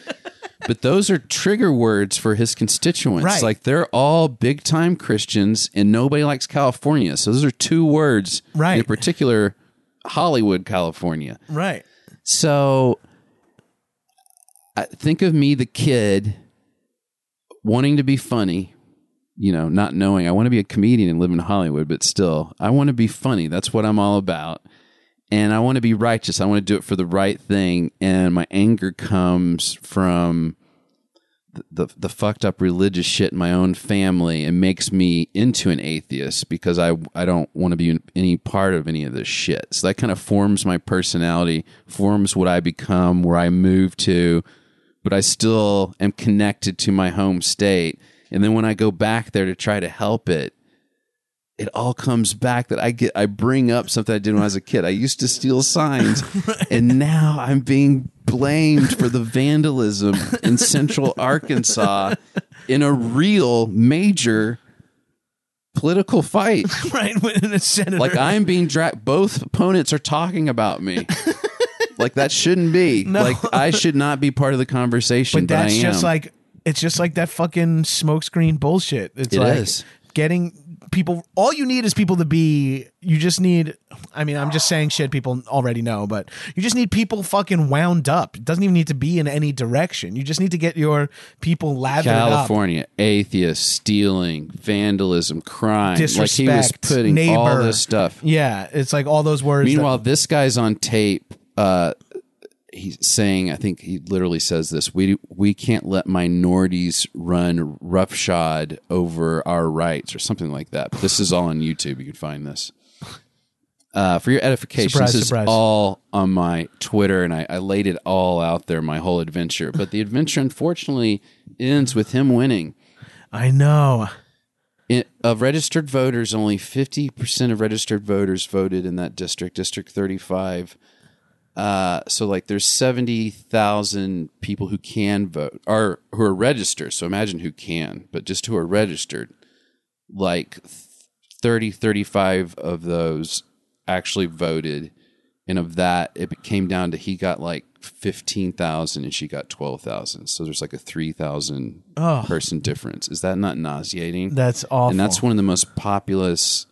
But those are trigger words for his constituents. Right. Like they're all big time Christians, and nobody likes California. So those are two words, Right. In particular, Hollywood, California. Right. So think of me, the kid, wanting to be funny, you know, not knowing I want to be a comedian and live in Hollywood, but still, I want to be funny. That's what I'm all about. And I want to be righteous. I want to do it for the right thing. And my anger comes from the, the, the fucked up religious shit in my own family and makes me into an atheist because I, I don't want to be any part of any of this shit. So that kind of forms my personality, forms what I become, where I move to, but I still am connected to my home state. And then when I go back there to try to help it, it all comes back that I get I bring up something I did when I was a kid. I used to steal signs and now I'm being blamed for the vandalism in central Arkansas in a real major political fight. Right. When a senator. Like I'm being dragged both opponents are talking about me. like that shouldn't be. No. Like I should not be part of the conversation, but but, that's am. just like it's just like that fucking smokescreen bullshit. It's It like is. getting people. All you need is people to be. You just need. I mean, I'm just saying shit people already know, but you just need people fucking wound up. It doesn't even need to be in any direction. You just need to get your people lathered up. California, atheists, stealing, vandalism, crime. Like he was Disrespect, putting all neighbor. this stuff. Yeah, it's like all those words. that- Meanwhile, this guy's on tape. Uh, he's saying, I think he literally says this: "We we can't let minorities run roughshod over our rights," or something like that. But this is all on YouTube. You can find this. Uh, for your edification, Surprise, this is surprise. all on my Twitter, and I, I laid it all out there, my whole adventure. But the adventure, unfortunately, ends with him winning. I know. In, of registered voters, only 50% of registered voters voted in that district, District 35. Uh, so, like, there's 70,000 people who can vote, or who are registered. So, imagine who can, but just who are registered. Like, 30, 35 of those actually voted. And of that, it came down to he got like 15,000 and she got 12,000. So, there's like a 3,000 Oh, person difference. Is that not nauseating? that's awful. and that's one of the most populous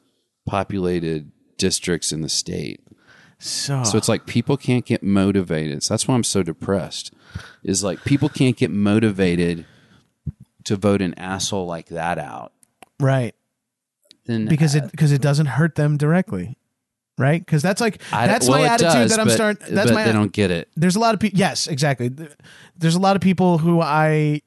populated districts in the state. So. So it's like people can't get motivated. So that's why I'm so depressed. Is like people can't get motivated to vote an asshole like that out. right Then because it because it doesn't hurt them directly, right? Because that's like I- that's well, my attitude does, that I'm but- starting. That's but my they don't get it. there's a lot of people yes exactly there's a lot of people who i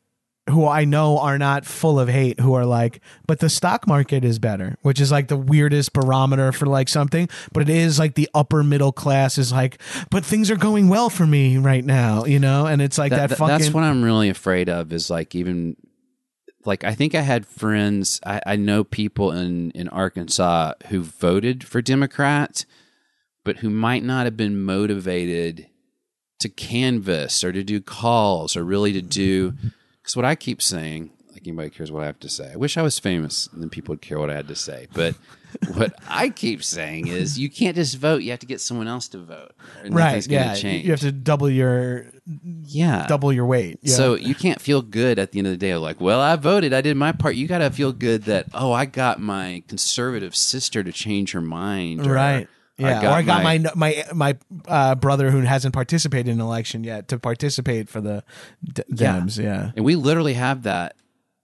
who i know are not full of hate who are like but the stock market is better which is like the weirdest barometer for like something but it is like the upper middle class is like but things are going well for me right now you know and it's like that, That- fucking that's what I'm really afraid of. Is like even like I think I had friends. I, I know people in in Arkansas who voted for Democrat, but who might not have been motivated to canvass or to do calls or really to do. Because what I keep saying, like anybody cares what I have to say. I wish I was famous and then people would care what I had to say. But what I keep saying is, you can't just vote. You have to get someone else to vote. Or right nothing's gonna yeah change. you have to double your yeah double your weight yeah. so you can't feel good at the end of the day. Like, well, I voted, I did my part. You got to feel good that oh, I got my conservative sister to change her mind. or right yeah got or i got my- my my my uh, brother who hasn't participated in an election yet to participate for the D- Yeah. dems yeah And we literally have that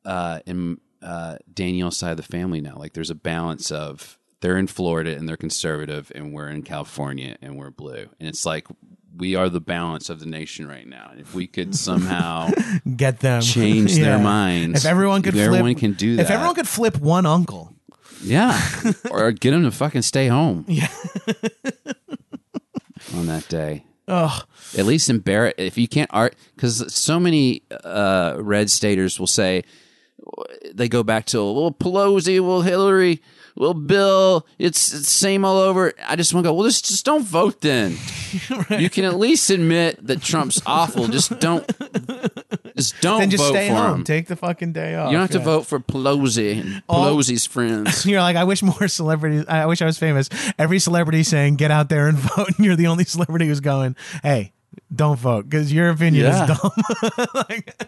uh, in uh, Danielle's side of the family now. Like, there's a balance of they're in Florida and they're conservative, and we're in California and we're blue. And it's like we are the balance of the nation right now. And if we could somehow get them change Yeah. their minds, If everyone could flip, everyone can do that. If everyone could flip one uncle, Yeah. or get them to fucking stay home. Yeah. on that day. oh, At least embarrass if you can't art because so many uh, red staters will say they go back to well Pelosi, well Hillary, well Bill. It's, it's same all over. I just want to go. Well, just just don't vote then. You can at least admit that Trump's awful. Just don't. Just don't then just vote stay for home. him. Take the fucking day off. you don't have to vote for Pelosi and All- Pelosi's friends. You're like, I wish more celebrities. I wish I was famous. Every celebrity saying, "Get out there and vote," and you're the only celebrity who's going, "Hey, don't vote because your opinion Yeah. is dumb." like,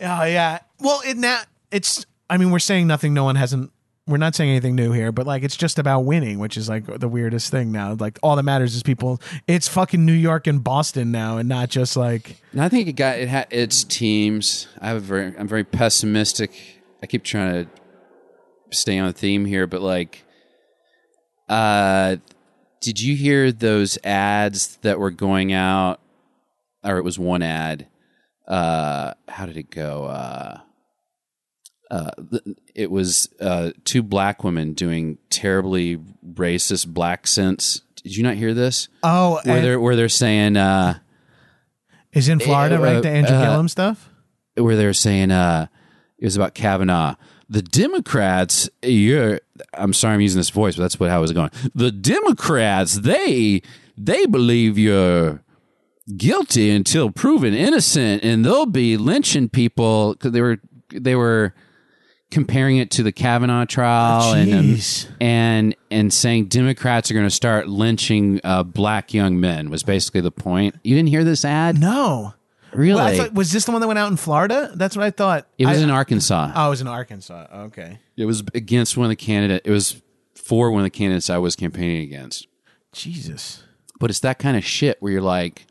oh yeah. Well, it now it's. I mean, we're saying nothing. No one hasn't. We're not saying anything new here, but like it's just about winning, which is like the weirdest thing now. Like all that matters is people. It's fucking New York and Boston now, and not just like And I think it got it had its teams. I have very I'm very pessimistic. I keep trying to stay on theme here, but like uh did you hear those ads that were going out or it was one ad uh how did it go uh uh, it was uh, two black women doing terribly racist black accents. Did you not hear this? oh, Where they're where they're saying uh, is in Florida, uh, right? The Andrew uh, Gillum stuff. where they were saying uh it was about Kavanaugh. The Democrats, you're I'm sorry I'm using this voice, but that's what how it was going. The Democrats, they they believe you're guilty until proven innocent, and they'll be lynching people because they were they were comparing it to the Kavanaugh trial and um, and and saying Democrats are going to start lynching uh, black young men was basically the point. You didn't hear this ad, No. really? Well, thought, was this the one that went out in Florida? That's what I thought. it was I, in Arkansas. Oh, it was in Arkansas. Okay. It was against one of the candidate. It was for one of the candidates I was campaigning against. Jesus. But it's that kind of shit where you're like,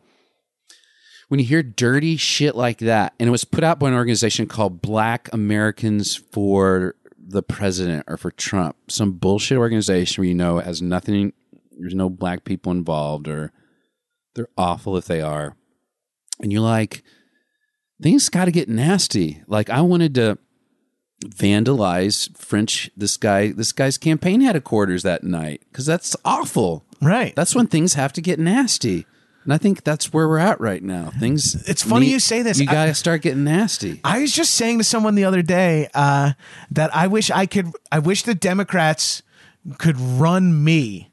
when you hear dirty shit like that, and it was put out by an organization called Black Americans for the President or for Trump, some bullshit organization where you know it has nothing. There's no black people involved, or they're awful if they are, and you're like, things got to get nasty. Like I wanted to vandalize French this guy this guy's campaign headquarters that night because that's awful. Right. That's when things have to get nasty. And I think that's where we're at right now. Things. It's funny need- you say this. You got to start getting nasty. I was just saying to someone the other day uh, that I wish I could. I wish the Democrats could run me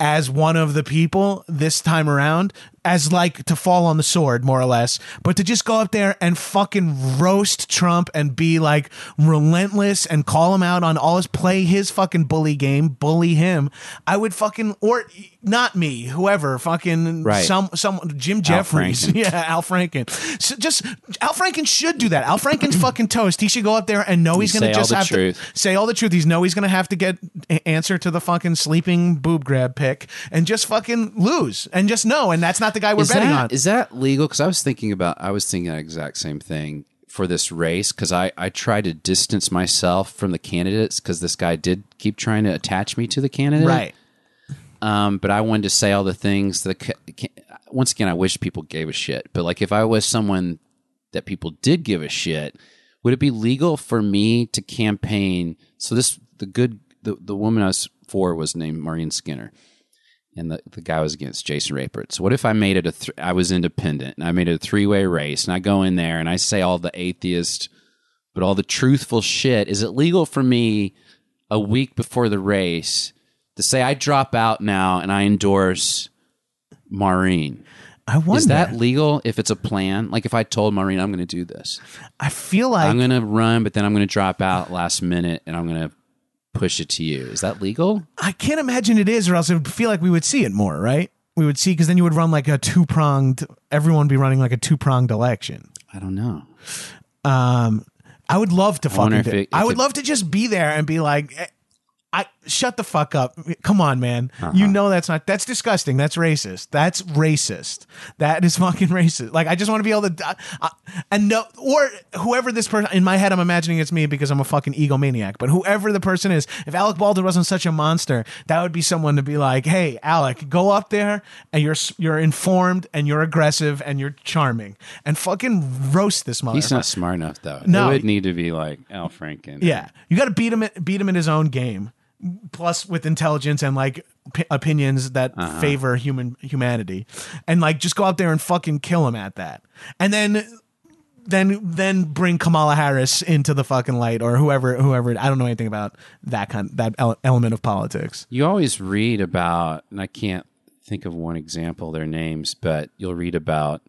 as one of the people this time around, as like to fall on the sword, more or less, but to just go up there and fucking roast Trump and be like relentless and call him out on all his play his fucking bully game, bully him. I would fucking or not me, whoever, fucking Right. some some Jim Jeffries, Franken. yeah, Al Franken. So just Al Franken should do that. Al Franken's fucking toast. He should go up there and know he's going to just have truth. to say all the truth. He's know he's going to have to get answer to the fucking sleeping boob grab pick and just fucking lose and just know. And that's not the guy we're is betting that, on. Is that legal? Because I was thinking about, I was thinking that exact same thing for this race because I, I try to distance myself from the candidates because this guy did keep trying to attach me to the candidate. right. Um, but I wanted to say all the things that, once again, I wish people gave a shit. But like if I was someone that people did give a shit, would it be legal for me to campaign? So this, the good, the, the woman I was for was named Maureen Skinner and the, the guy was against Jason Rapert. So what if I made it a th- I was independent and I made it a three way race and I go in there and I say all the atheist but all the truthful shit. Is it legal for me a week before the race to say I drop out now and I endorse Maureen? I wonder. Is that legal if it's a plan? Like if I told Maureen I'm going to do this, I feel like I'm going to run, but then I'm going to drop out last minute and I'm going to push it to you. Is that legal? I can't imagine it is, or else it would feel like we would see it more, right? We would see because then you would run like a two pronged. Everyone would be running like a two pronged election. I don't know. Um, I would love to wonder fucking. if do- it- I would it- love to just be there and be like, eh, I shut the fuck up. Come on, man. Uh-huh. You know that's not. That's disgusting. That's racist. That's racist. That is fucking racist. Like I just want to be able to, uh, and no, or whoever this person in my head, I'm imagining it's me because I'm a fucking egomaniac. But whoever the person is, if Alec Baldwin wasn't such a monster, that would be someone to be like, hey, Alec, go up there and you're you're informed and you're aggressive and you're charming and fucking roast this motherfucker. He's not smart enough though. No. it would need to be like Al Franken. Yeah, you got to beat him. Beat him in his own game. Plus, with intelligence and like p- opinions that Uh-huh. favor human humanity, and like just go out there and fucking kill him at that, and then. Then, then bring Kamala Harris into the fucking light, or whoever, whoever. I don't know anything about that kind, that ele- element of politics. You always read about, and I can't think of one example, their names, but you'll read about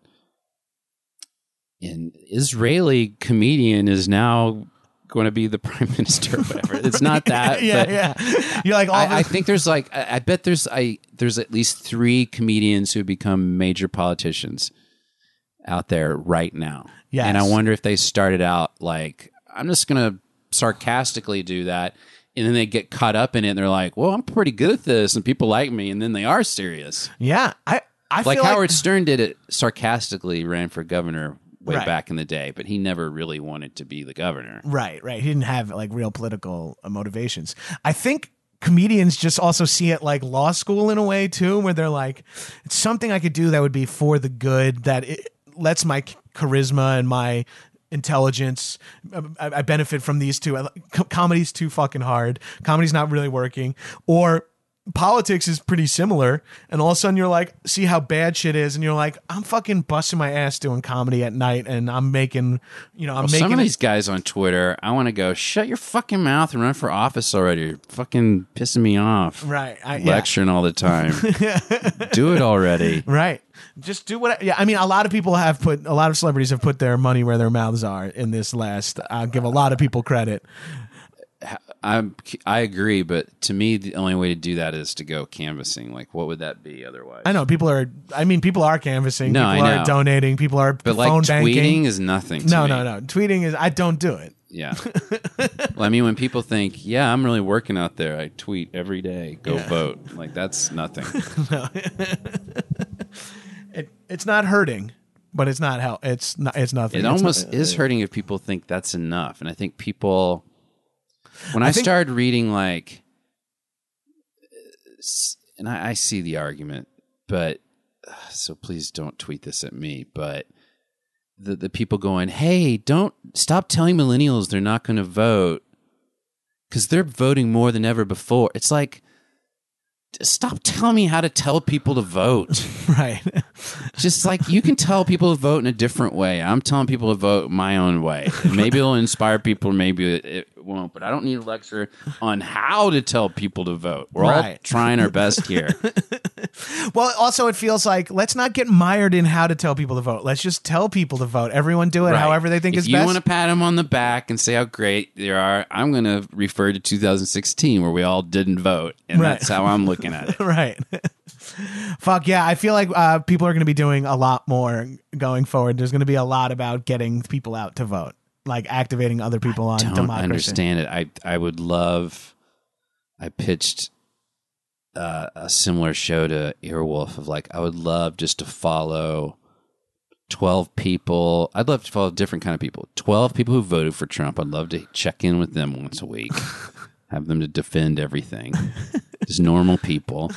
an Israeli comedian is now going to be the prime minister or whatever. It's not that. yeah, but yeah. You're like all I, I think there's like I, I bet there's I there's at least three comedians who become major politicians out there right now. Yes. And I wonder if they started out like I'm just gonna sarcastically do that and then they get caught up in it and they're like, Well, I'm pretty good at this and people like me and then they are serious. yeah. I, I Like Howard Stern did it sarcastically, ran for governor way Right. back in the day, but he never really wanted to be the governor. Right, right. He didn't have like real political uh, motivations. I think comedians just also see it like law school in a way too, where they're like, it's something I could do that would be for the good, that it lets my charisma and my intelligence. I, I benefit from these two. I Comedy's too fucking hard. Comedy's not really working. Or politics is pretty similar and all of a sudden you're like see how bad shit is and you're like i'm fucking busting my ass doing comedy at night and i'm making you know i'm Well, making some of these guys on Twitter, I want to go shut your fucking mouth and run for office already. You're fucking pissing me off. right I, yeah. Lecturing all the time. Do it already. Right. Just do what. Yeah, I mean, a lot of people have put, a lot of celebrities have put their money where their mouths are in this last. I'll give a lot of people credit. I'm I agree, but to me, the only way to do that is to go canvassing. Like, what would that be otherwise? I know people are. I mean, people are canvassing. No, people I are know. donating. People are but like tweeting banking. is nothing. To No, me. no, no. Tweeting is. I don't do it. Yeah. well, I mean, when people think, "Yeah, I'm really working out there," I tweet every day. Go vote. Like that's nothing. no. It it's not hurting, but it's not help. It's not. It's nothing. It It's almost not- is hurting if people think that's enough. And I think people, when I, think- started reading, like, and I, I see the argument, but so please don't tweet this at me. But the the people going, hey, don't stop telling millennials they're not going to vote because they're voting more than ever before. It's like, stop telling me how to tell people to vote. Right. Just like you can tell people to vote in a different way. I'm telling people to vote my own way. Maybe it'll inspire people, maybe it, it won't. But I don't need a lecture on how to tell people to vote. We're all Right. trying our best here. Well, also it feels like let's not get mired in how to tell people to vote. Let's just tell people to vote. Everyone do it Right. however they think if is you best. want to pat them on the back and say how great they are, I'm going to refer to 2016 where we all didn't vote, and Right. that's how I'm looking at it. right. Fuck yeah! I feel like uh, people are going to be doing a lot more going forward. There's going to be a lot about getting people out to vote, like activating other people on Don't democracy. understand it. I I would love. I pitched uh, a similar show to Earwolf of like I would love just to follow. 12 people. I'd love to follow different kind of people. 12 people who voted for Trump. I'd love to check in with them once a week. Have them to defend everything. Just normal people.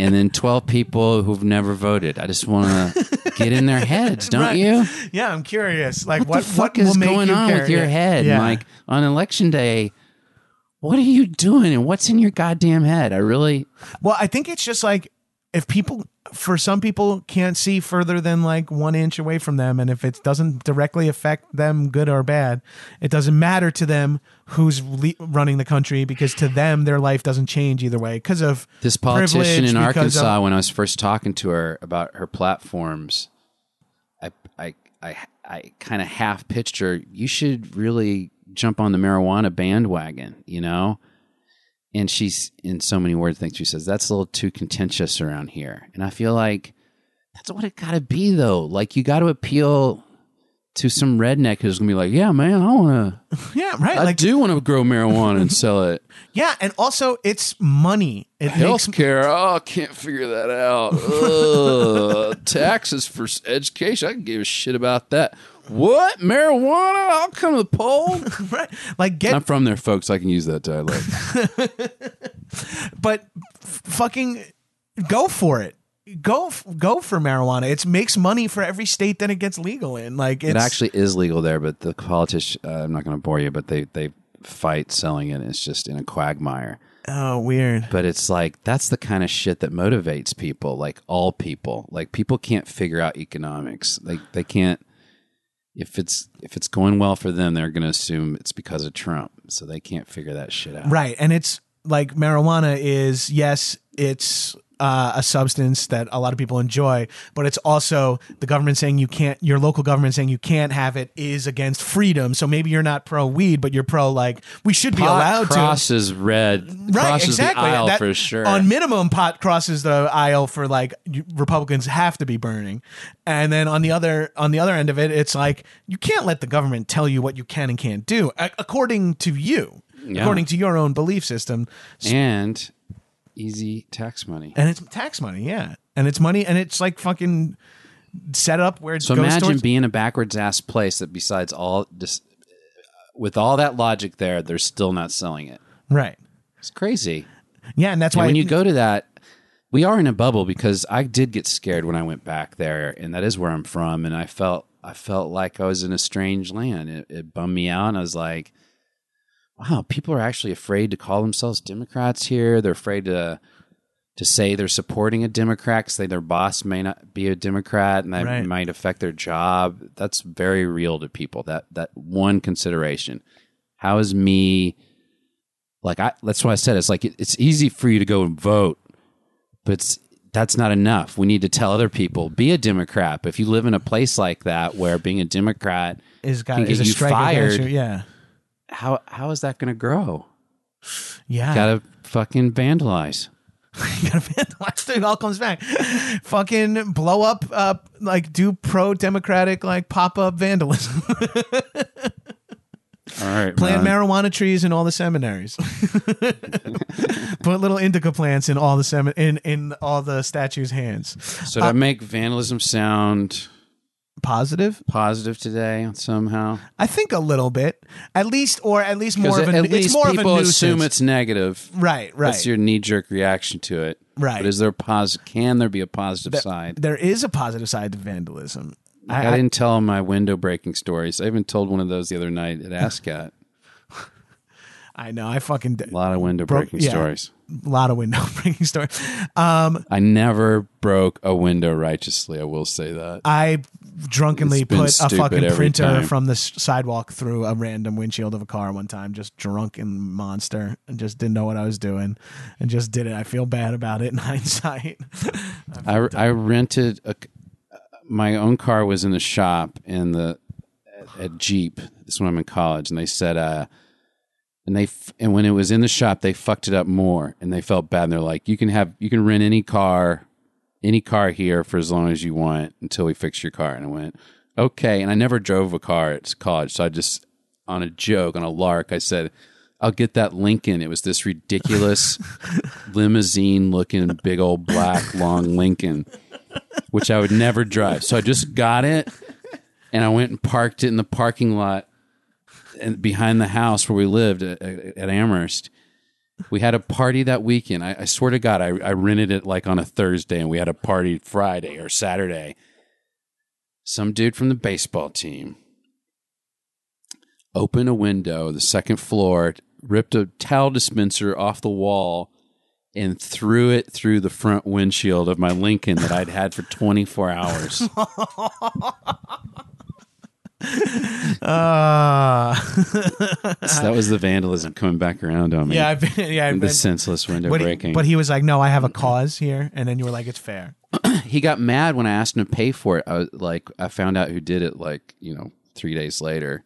And then 12 people who've never voted. I just want to get in their heads, don't Right. you? Yeah, I'm curious. Like, What, what, the fuck what is going on care? with your Yeah. head? Yeah. Like on election day, what are you doing and what's in your goddamn head? I really Well, I think it's just like if people, for some people, can't see further than like one inch away from them, and if it doesn't directly affect them, good or bad, it doesn't matter to them who's le- running the country because to them their life doesn't change either way because of this politician in Arkansas of- when I was first talking to her about her platforms, I I I, I kind of half pitched her, you should really jump on the marijuana bandwagon, you know? And she's in so many words things she says, that's a little too contentious around here. And I feel like that's what it gotta be though. Like you gotta appeal to some redneck who's gonna be like, Yeah, man, I wanna yeah, right. I like, do wanna grow marijuana and sell it. yeah, and also it's money. It makes Healthcare, oh, I can't figure that out. Ugh. Taxes for education, I can give a shit about that. What marijuana? I'll come to the poll. right. Like get I'm from there, folks. I can use that dialect. but f- fucking go for it. Go f- go for marijuana. It makes money for every state that it gets legal in. Like it's, it actually is legal there, but the politician. Uh, I'm not going to bore you, but they they fight selling it. It's just in a quagmire. oh weird. But it's like that's the kind of shit that motivates people, like all people. Like people can't figure out economics. Like they can't if it's if it's going well for them, they're going to assume it's because of Trump. So they can't figure that shit out. Right, and it's like marijuana is yes, it's uh, a substance that a lot of people enjoy, but it's also the government saying you can't. Your local government saying you can't have it is against freedom. So maybe you're not pro weed, but you're pro like we should be Pot allowed to. crosses red. Right, crosses exactly. the aisle That- for sure. On minimum, pot crosses the aisle for like Republicans have to be burning, and then on the other on the other end of it, it's like you can't let the government tell you what you can and can't do according to you, Yeah. according to your own belief system, and easy tax money. and it's tax money, yeah, and it's money, and it's like fucking set up where it So imagine towards. being a backwards ass place that besides all this, with all that logic there, they're still not selling it. right, It's crazy. yeah, and that's And why when you go to that, we are in a bubble because I did get scared when I went back there, and that is where I'm from, and I felt I felt like I was in a strange land. It, it bummed me out, and I was like, "Wow, people are actually afraid to call themselves Democrats here. They're afraid to." To say they're supporting a Democrat, say their boss may not be a Democrat, and that Right. might affect their job. That's very real to people. That that one consideration. How is me like I that's why I said it's like it, it's easy for you to go and vote, but it's that's not enough. We need to tell other people be a Democrat. But if you live in a place like that where being a Democrat, is got can is get a you fired. you, yeah, how how is that going to grow? yeah. Got to fucking vandalize. You gotta vandalize. Dude, it all comes back. Fucking blow up, uh, like do pro democratic, like pop up vandalism. All right, Plant man. marijuana trees in all the seminaries. Put little indica plants in all the sem- in in all the statues' hands. So to make vandalism sound Positive, positive today somehow, I think a little bit, at least, or at least more of a. at it's least more of a people nuisance. assume it's negative. right, right. That's your knee jerk reaction to it. Right. But is there a positive? Can there be a positive side? there is a positive side to vandalism. I, didn't tell my window breaking stories. I even told one of those the other night at Ascot. I know. I fucking A lot of window Broke- breaking yeah. stories. a lot of window breaking stories. Um, I never broke a window righteously. I will say that. I drunkenly put a fucking printer time. from the sidewalk through a random windshield of a car one time, just drunken monster, and just didn't know what I was doing, and just did it. I feel bad about it in hindsight. I, I rented a my own car was in the shop in the at, at Jeep. This is when I'm in college, and they said, uh, and they f- and when it was in the shop, they fucked it up more, and they felt bad. And they're like, you can have you can rent any car, any car here for as long as you want until we fix your car. And I went, okay. And I never drove a car at college, so I just on a joke on a lark, I said. I'll get that Lincoln. It was this ridiculous limousine looking big old black long Lincoln which I would never drive. So I just got it and I went and parked it in the parking lot and behind the house where we lived at, at Amherst. We had a party that weekend. I, I swear to God, I, I rented it like on a Thursday and we had a party Friday or Saturday. Some dude from the baseball team opened a window, the second floor, ripped a towel dispenser off the wall and threw it through the front windshield of my Lincoln that I'd had for 24 hours. Uh, So that was the vandalism coming back around on me. yeah, I've been, yeah, I've the been, senseless window but he, breaking. but he was like, "No, I have a cause here," and then you were like, "It's fair." he got mad when I asked him to pay for it. I was like, I found out who did it like, you know, three days later.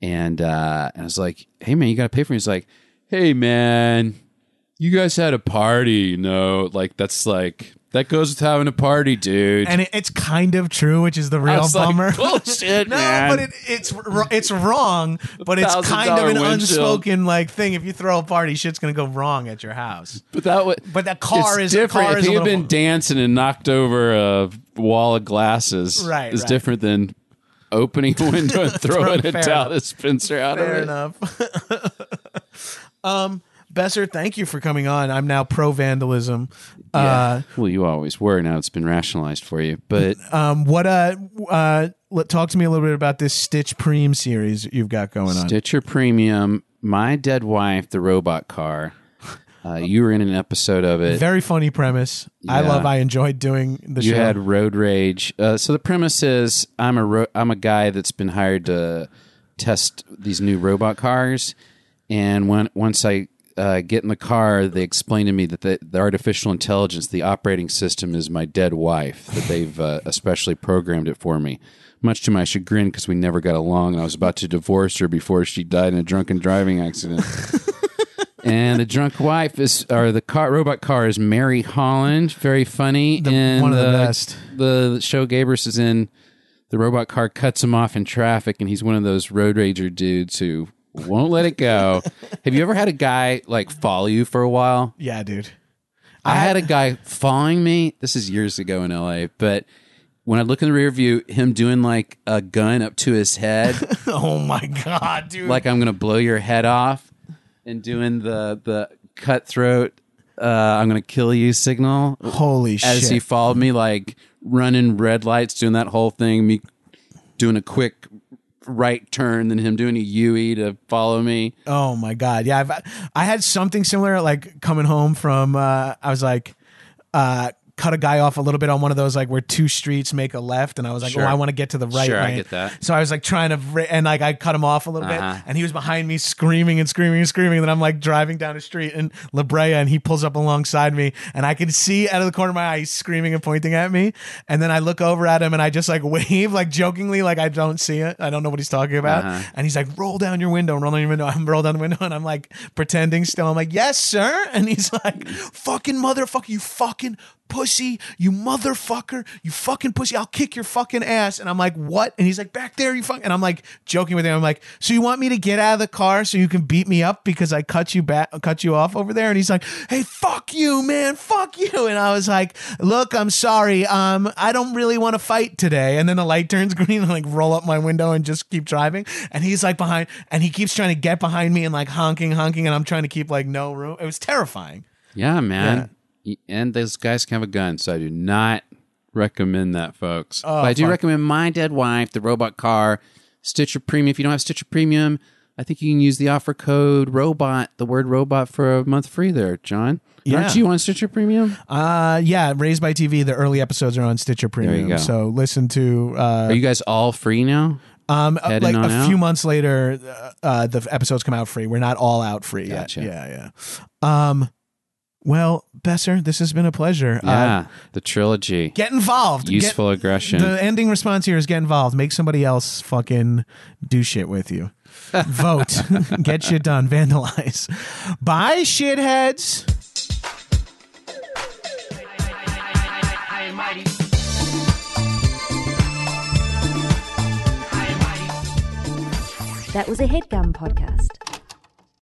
And, uh, and I was like, hey man, you got to pay for it. He's like, hey man, you guys had a party, you know, like that's like, that goes with having a party, dude. And it, it's kind of true, which is the real was like, bummer. bullshit, no, man. but it, it's it's wrong, but it's kind of an windshield. unspoken like thing. If you throw a party, shit's gonna go wrong at your house. but that was, But that car is different. Car if is a he had been dancing and knocked over a wall of glasses, Right, is right. different than opening a window and throwing a Fair towel enough. dispenser out Fair of it. enough. um, Besser, thank you for coming on. I'm now pro vandalism. Uh, Yeah. well, you always were. Now it's been rationalized for you. But um, what uh, uh, talk to me a little bit about this Stitch Preem series you've got going on. Stitcher Premium, My Dead Wife, the robot car. Uh, you were in an episode of it. Very funny premise. I love. I enjoyed doing the you show. had road rage. Uh, so the premise is I'm a ro- I'm a guy that's been hired to test these new robot cars, and when once I uh, get in the car, they explain to me that the, the artificial intelligence, the operating system, is my dead wife. That they've uh, especially programmed it for me. Much to my chagrin, because we never got along, and I was about to divorce her before she died in a drunken driving accident. and the drunk wife is, or the car robot car is Mary Holland, very funny. and one of the best. The show Gabers is in. The robot car cuts him off in traffic, and he's one of those road rager dudes who won't let it go. Have you ever had a guy like follow you for a while? yeah, dude. I had a guy following me. This is years ago in LA, but when I look in the rear view, him doing like a gun up to his head, Oh my god, dude. like I'm gonna blow your head off, and doing the the cutthroat, uh, I'm gonna kill you signal holy as shit. As he followed me, like running red lights, doing that whole thing, me doing a quick right turn, than him doing a UE to follow me. Oh my god, yeah. I've, I had something similar. Like coming home from, uh, I was like, uh, cut a guy off a little bit on one of those like where two streets make a left, and I was like, Sure. oh, I want to get to the right. Sure, I get that. So I was like trying to, and like I cut him off a little Uh-huh. bit, and he was behind me screaming and screaming and screaming. And then I'm like driving down the street in La Brea, and he pulls up alongside me, and I can see out of the corner of my eye he's screaming and pointing at me. And then I look over at him, and I just like wave like jokingly, like I don't see it. I don't know what he's talking about. Uh-huh. And he's like, roll down your window, roll down your window. I'm roll down the window, and I'm like pretending still. I'm like, yes, sir. And he's like, fucking motherfucker, you fucking pussy, you motherfucker, you fucking pussy. I'll kick your fucking ass. And I'm like, what? And he's like, back there, you fucking. And I'm like joking with him. I'm like, so you want me to get out of the car so you can beat me up because I cut you back, cut you off over there? And he's like, hey, fuck you, man, fuck you. And I was like, look, I'm sorry, um, I don't really want to fight today. And then the light turns green, and like roll up my window and just keep driving. And he's like behind, and he keeps trying to get behind me and like honking, honking, and I'm trying to keep like no room. It was terrifying. Yeah, man. Y- And those guys can have a gun, so I do not recommend that, folks. but I do fuck. recommend My Dead Wife, the robot car, Stitcher Premium. If you don't have Stitcher Premium, I think you can use the offer code robot, the word robot for a month free there, John. Yeah. Aren't you on Stitcher Premium? Uh, yeah, Raised by TV. The early episodes are on Stitcher Premium. So listen to uh, Are you guys all free now? um uh, heading like a out? few months later. Uh, uh, the episodes come out free. We're not all out free Gotcha. yet. Yeah, yeah. Um, well, Besser, this has been a pleasure. Uh, Yeah, the trilogy. get involved. Get- Useful aggression. The ending response here is get involved. Make somebody else fucking do shit with you. Vote. get shit done. Vandalize. Bye, shitheads. That was a headgum podcast.